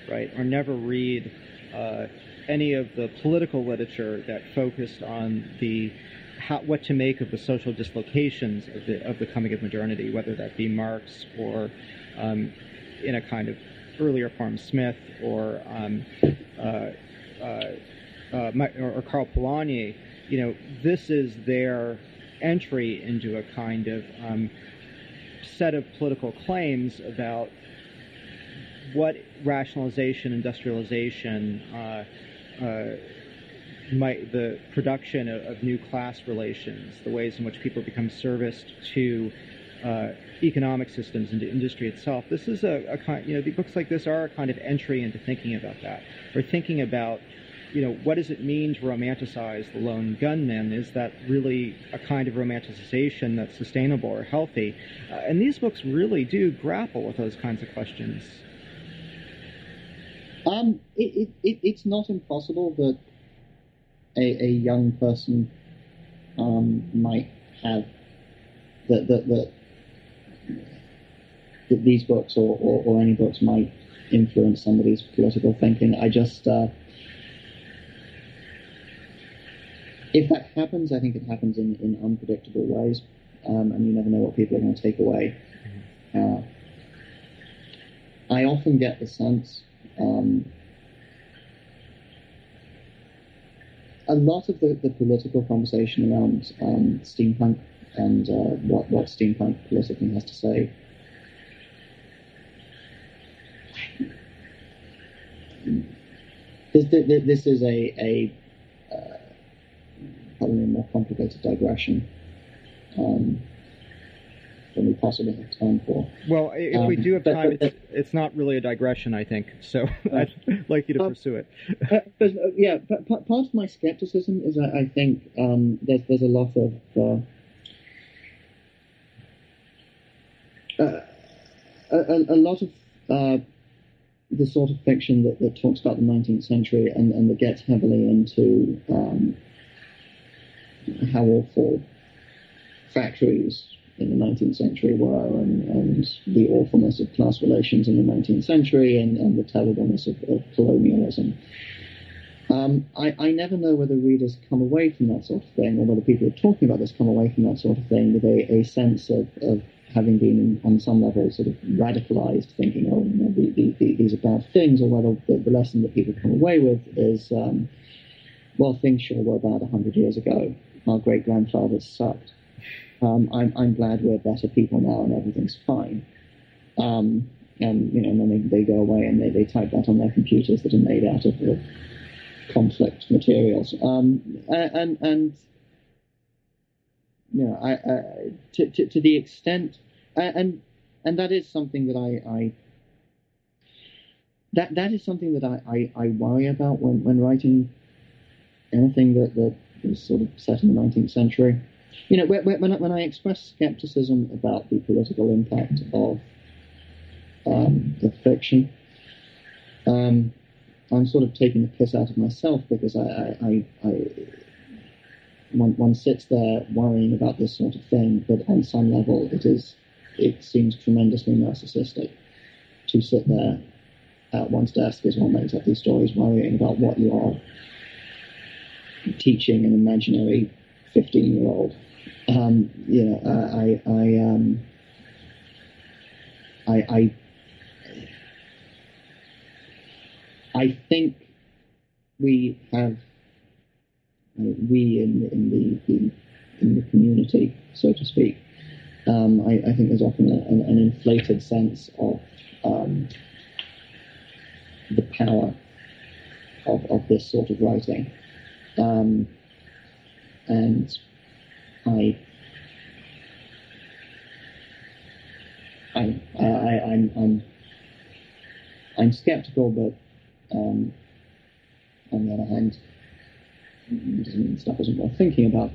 right, or never read uh, any of the political literature that focused on the how, what to make of the social dislocations of the of the coming of modernity, whether that be Marx or um, in a kind of earlier form Smith or um, uh, uh, uh, or, Karl Polanyi. You know, this is their entry into a kind of um, set of political claims about what rationalization, industrialization, uh, uh, might the production of, of, new class relations, the ways in which people become serviced to uh, economic systems and to industry itself. This is a, a kind, you know, books like this are a kind of entry into thinking about that, or thinking about you know, what does it mean to romanticize the lone gunman? Is that really a kind of romanticization that's sustainable or healthy? Uh, and these books really do grapple with those kinds of questions. Um, it, it, it's not impossible that a, a young person um, might have that that that that these books or, or, or, any books might influence somebody's political thinking. I just uh, if that happens, I think it happens in, in unpredictable ways, um, and you never know what people are going to take away. Mm-hmm. Uh, I often get the sense um, a lot of the, the political conversation around um, steampunk and uh, what, what steampunk politically has to say. This, this is a, a uh, probably a more complicated digression. Um, than we possibly have time for. Well, if um, we do have time, but, but, it's, it's, not really a digression, I think. So I'd like you to uh, pursue it. uh, but, uh, yeah, but part of my skepticism is I, I think um, there's, there's a lot of uh, uh, a, a, lot of uh, the sort of fiction that, that, talks about the 19th century and, and that gets heavily into um, how awful factories in the 19th century were and, and the awfulness of class relations in the 19th century and, and the terribleness of, of colonialism. Um, I, I, never know whether readers come away from that sort of thing or whether people who are talking about this come away from that sort of thing with a, a sense of, of having been on some level sort of radicalized, thinking, oh, you know, the, the, the, these are bad things, or whether the, lesson that people come away with is, um, well, things sure were bad 100 years ago. Our great grandfathers sucked. Um, I'm, I'm glad we're better people now and everything's fine. Um, and you know, and then they, they go away and they, they type that on their computers that are made out of, of conflict materials. Um, and and you know, I, I to, to, to the extent and and that is something that I, I that that is something that I, I, I, worry about when, when writing anything that, that is sort of set in the 19th century you know, when, I, when I express skepticism about the political impact of um, the fiction, um, I'm sort of taking the piss out of myself because I, I, I, I one, one, sits there worrying about this sort of thing, but on some level, it is it seems tremendously narcissistic to sit there at one's desk as one makes up these stories, worrying about what you are teaching an imaginary 15 year old um, you know, I, I, um, I, I, I think we have, uh, we in, in the, the, in the community, so to speak, um, I, I, think there's often a, an, an, inflated sense of um, the power of, of this sort of writing. Um, and I, I, I, I'm, I'm, I'm skeptical, but um, on the other hand, stuff isn't worth thinking about.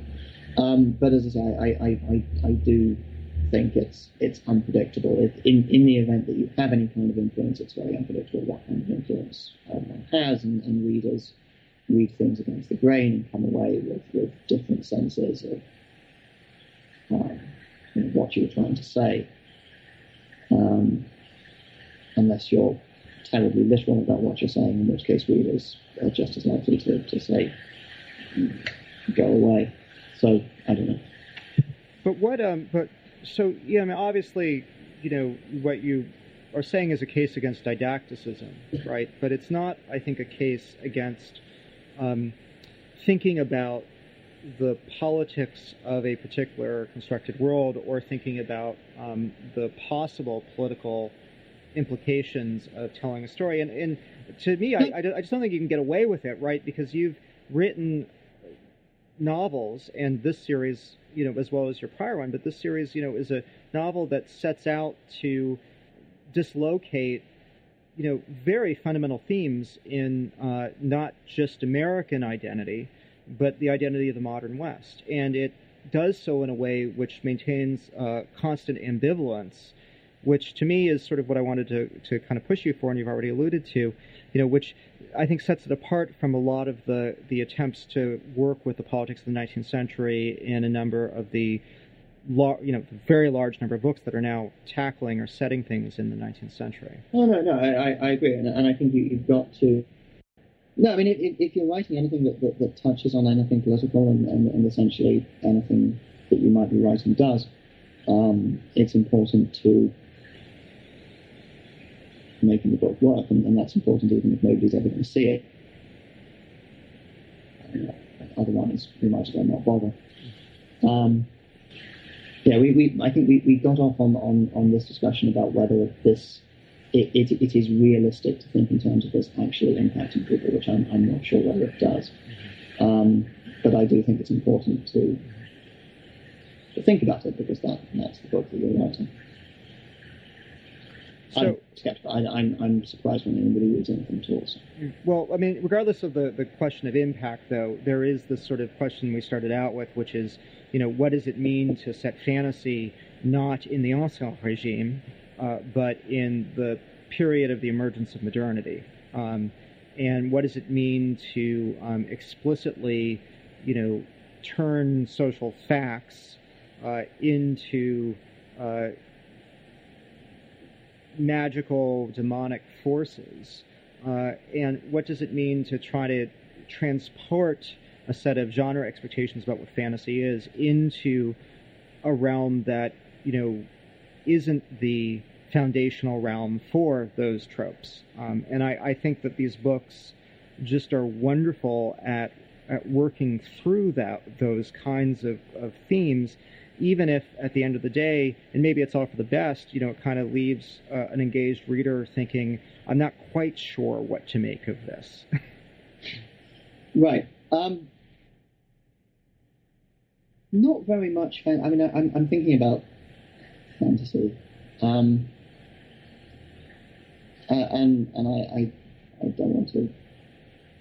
Um, but as I say, I, I, I, I, do think it's it's unpredictable. If in, in the event that you have any kind of influence, it's very unpredictable what kind of influence um, one has, and, and readers read things against the grain and come away with, with different senses of you know, what you were trying to say, um, unless you're terribly literal about what you're saying, in which case readers are just as likely to, to say, go away. So I don't know. But what? Um. But so yeah. I mean, obviously, you know what you are saying is a case against didacticism, right? But it's not, I think, a case against um, thinking about the politics of a particular constructed world or thinking about um, the possible political implications of telling a story. And, and to me, I, I, just don't think you can get away with it, right? Because you've written novels, and this series, you know, as well as your prior one, but this series, you know, is a novel that sets out to dislocate you know very fundamental themes in uh, not just American identity, but the identity of the modern West, and it does so in a way which maintains uh, constant ambivalence, which to me is sort of what I wanted to to kind of push you for, and you've already alluded to, you know, which I think sets it apart from a lot of the the attempts to work with the politics of the 19th century in a number of the lar- you know, very large number of books that are now tackling or setting things in the 19th century. Oh no, no, I, I agree, and, and I think you, have got to. No, I mean, if, if you're writing anything that, that, that, touches on anything political and, and, and, essentially anything that you might be writing does, um, it's important to making the book work, and, and, that's important even if nobody's ever going to see it. Otherwise, we might as well not bother. Um, yeah, we, we I think we, we got off on, on, on this discussion about whether this it, it, it is realistic to think in terms of this actually impacting people, which I'm, I'm not sure whether it does. Um, but I do think it's important to, to think about it because that, that's the book that you're writing. So, I'm skeptical. I, am I'm, I'm surprised when anybody reads anything at all. So. Well, I mean, regardless of the, the question of impact, though, there is this sort of question we started out with, which is, you know, what does it mean to set fantasy not in the ancien regime, uh, but in the period of the emergence of modernity? Um, and what does it mean to um, explicitly, you know, turn social facts uh, into uh, magical demonic forces? Uh, and what does it mean to try to transport a set of genre expectations about what fantasy is into a realm that you know isn't the foundational realm for those tropes. Um, and I, I, think that these books just are wonderful at at working through that those kinds of, of themes, even if at the end of the day, and maybe it's all for the best, you know, it kind of leaves uh, an engaged reader thinking, I'm not quite sure what to make of this. right. Um, not very much. Fan- I mean, I, am I'm thinking about fantasy, um, uh, and and I, I, I don't want to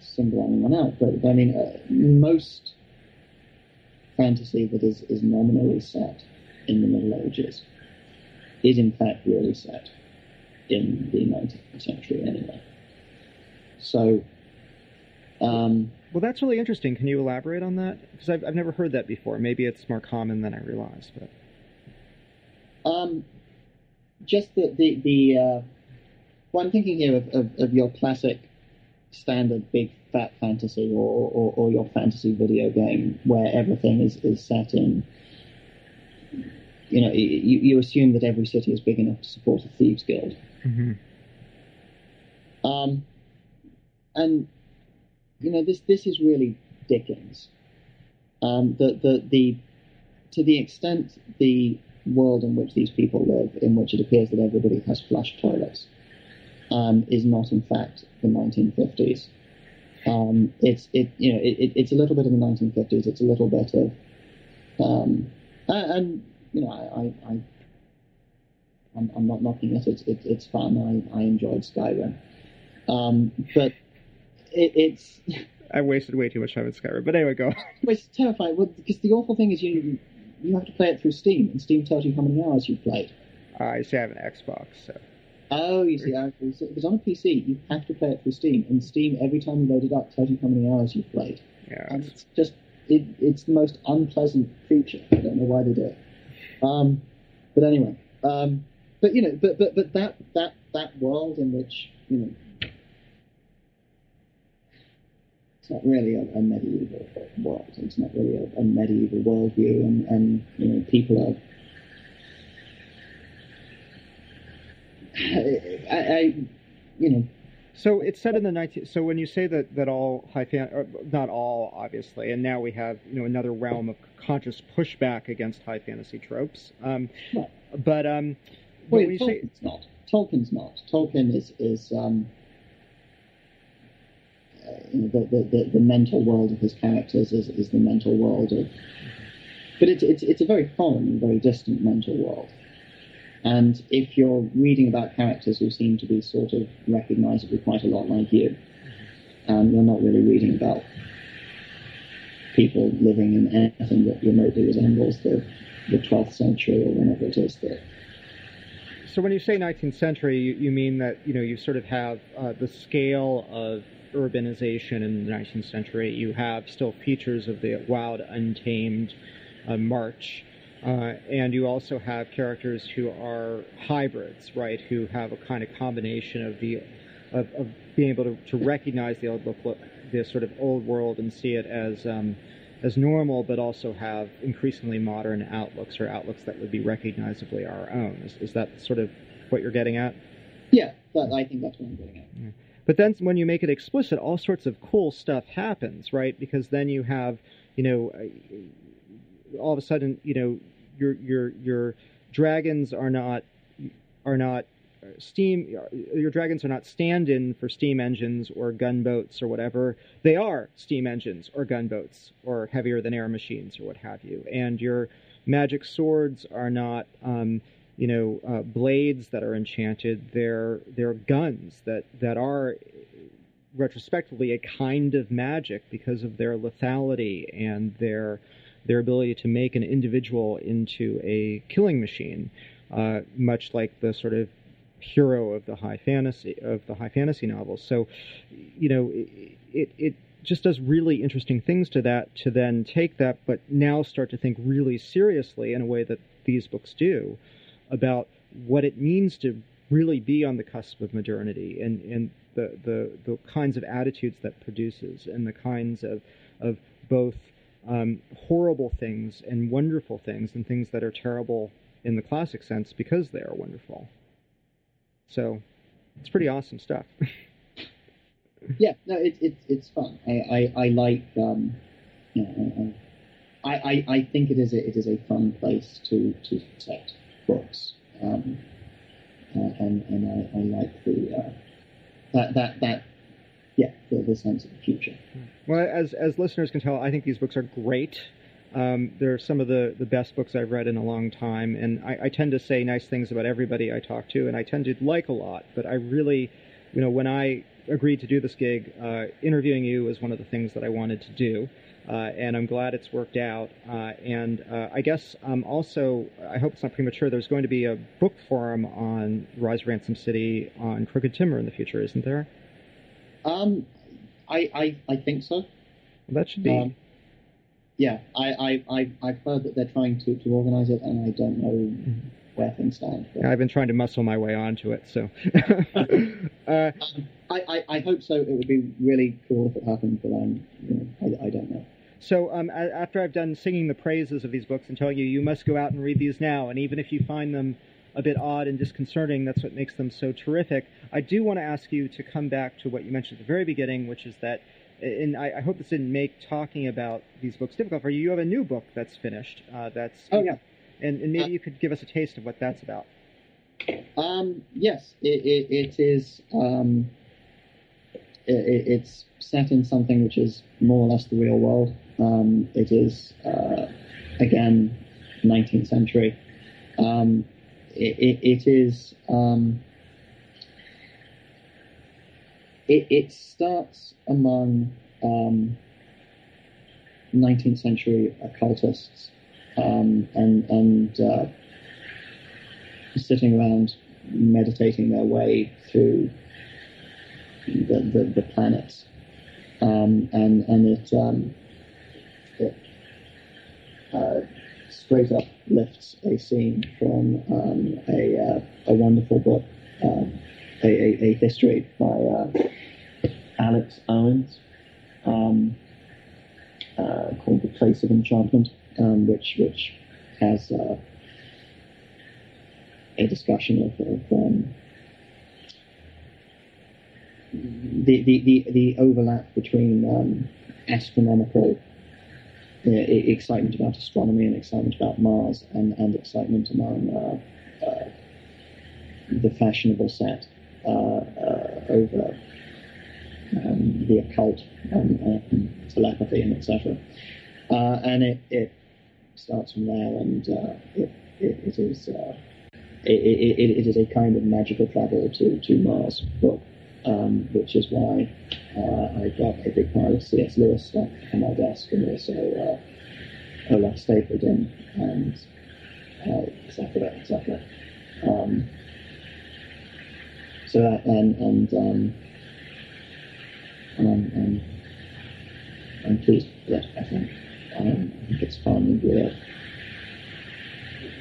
single anyone out, but, but I mean, uh, most fantasy that is is nominally set in the Middle Ages is in fact really set in the 19th century anyway. So. Um, well, that's really interesting. Can you elaborate on that? Because I've, I've never heard that before. Maybe it's more common than I realized. But um, just the the, the uh, well, I'm thinking here of, of, of, your classic standard big fat fantasy or, or, or, your fantasy video game where everything is, is set in. You know, you, you assume that every city is big enough to support a thieves guild. Mm-hmm. Um, and you know, this this is really Dickens. Um, the, the, the, to the extent the world in which these people live, in which it appears that everybody has flush toilets, um, is not in fact the 1950s. Um, it's it you know it, it's a little bit of the 1950s. It's a little bit of um, and, and, you know I, I, I am not knocking it. It's it, it's fun. I, I enjoyed Skyrim, um, but it, it's. I wasted way too much time in Skyrim, but anyway, go. it's terrifying. Well, because the awful thing is you you have to play it through Steam, and Steam tells you how many hours you've played. Uh, I see. I have an Xbox, so. Oh, you see, if it's on a PC, you have to play it through Steam, and Steam every time you load it up tells you how many hours you've played. Yeah. And it's just it, it's the most unpleasant feature. I don't know why they do it. Um, but anyway, um, but you know, but but but that that that world in which you know it's not really a, a medieval world. It's not really a, a medieval worldview, and, and you know people are. I, I you know. So it's set in the 19. So when you say that that all high fan, not all obviously, and now we have you know another realm of conscious pushback against high fantasy tropes. Um, But um, well, Tolkien's say, not. Tolkien's not. Tolkien is is um, the, the, the, mental world of his characters is, is the mental world of. But it's, it's, it's a very foreign and very distant mental world. And if you're reading about characters who seem to be sort of recognizably quite a lot like you, um, you're not really reading about people living in anything that remotely resembles the, the 12th century or whenever it is that. So when you say 19th century, you, you mean that you know you sort of have uh, the scale of urbanization in the 19th century, you have still features of the wild, untamed uh, march. Uh, and you also have characters who are hybrids, right? Who have a kind of combination of the of, of being able to, to recognize the old look, look, the sort of old world and see it as um, as normal, but also have increasingly modern outlooks or outlooks that would be recognizably our own. Is, is that sort of what you're getting at? Yeah, that, I think that's what I'm getting at. Yeah. But then when you make it explicit, all sorts of cool stuff happens, right? Because then you have, you know, uh, all of a sudden, you know, your your your dragons are not are not uh, steam your dragons are not stand-in for steam engines or gunboats or whatever they are steam engines or gunboats or heavier than air machines or what have you and your magic swords are not um, you know, uh, blades that are enchanted. They're they're guns that that are retrospectively a kind of magic because of their lethality and their their ability to make an individual into a killing machine, uh, much like the sort of hero of the high fantasy of the high fantasy novels. So, you know, it, it, it just does really interesting things to that to then take that, but now start to think really seriously in a way that these books do about what it means to really be on the cusp of modernity and, and the, the, the kinds of attitudes that produces and the kinds of, of both um, horrible things and wonderful things and things that are terrible in the classic sense because they are wonderful. So it's pretty awesome stuff. yeah, no, it, it, it's fun. I, I, I like, um, you know, I, I, I think it is a, it is a fun place to, to set books, um, uh, and and I, I like the uh, that that that yeah the, the sense of the future. Well, as as listeners can tell, I think these books are great. Um, they're some of the, the best books I've read in a long time, and I, I, tend to say nice things about everybody I talk to, and I tend to like a lot. But I really, you know, when I agreed to do this gig, uh, interviewing you was one of the things that I wanted to do. Uh, and I'm glad it's worked out. Uh, and uh, I guess um, also, I hope it's not premature. There's going to be a book forum on Rise Ransom City on Crooked Timber in the future, isn't there? Um, I, I, I think so. Well, that should be. Um, yeah, I, I, I, have heard that they're trying to, to organize it, and I don't know mm-hmm. where things stand. Yeah, I've been trying to muscle my way onto it, so. uh, I, I, I, hope so. It would be really cool if it happened, but I'm, you know, I, I don't know. So um, after I've done singing the praises of these books and telling you you must go out and read these now, and even if you find them a bit odd and disconcerting, that's what makes them so terrific. I do want to ask you to come back to what you mentioned at the very beginning, which is that, and I, I hope this didn't make talking about these books difficult for you. You have a new book that's finished. Uh, that's oh yeah, and, and maybe you could give us a taste of what that's about. Um, yes, it, it, it is. Um, it, it's set in something which is more or less the real world. Um, it is, uh, again, 19th century. Um, it, it, it is. Um, it, it, starts among 19th um, century occultists um, and and uh, sitting around meditating their way through the, the, the planets. Um, and and it, um, it uh, straight up lifts a scene from um, a, uh, a wonderful book, uh, a, a, a, history by uh, Alex Owens, um, uh, called The Place of Enchantment, um, which which has uh, a discussion of, of the, the, the, the overlap between um, astronomical uh, excitement about astronomy and excitement about Mars and, and excitement among uh, uh, the fashionable set uh, uh, over um, the occult and, and, telepathy and etc. Uh, and it, it starts from there and it, it, it is it, it, it is a kind of magical travel to, to Mars book um, which is why uh, I got a big pile of C.S. Lewis stuff on my desk, and also uh, Olaf Stapledon and uh, etc. etc. Um, so that and and um, and I'm, I'm, pleased with it. I think um, I think it's fun and weird.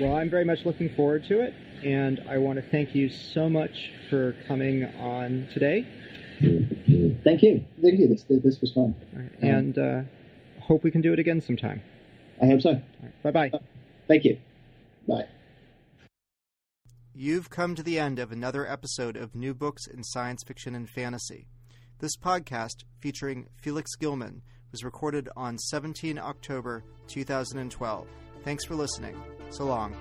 Well, I'm very much looking forward to it and I want to thank you so much for coming on today. Thank you. Thank you. This, this was fun. Right. And uh, hope we can do it again sometime. I hope so. Right. Bye bye. Thank you. Bye. You've come to the end of another episode of New Books in Science Fiction and Fantasy. This podcast, featuring Felix Gilman, was recorded on 17 October 2012. Thanks for listening. So long.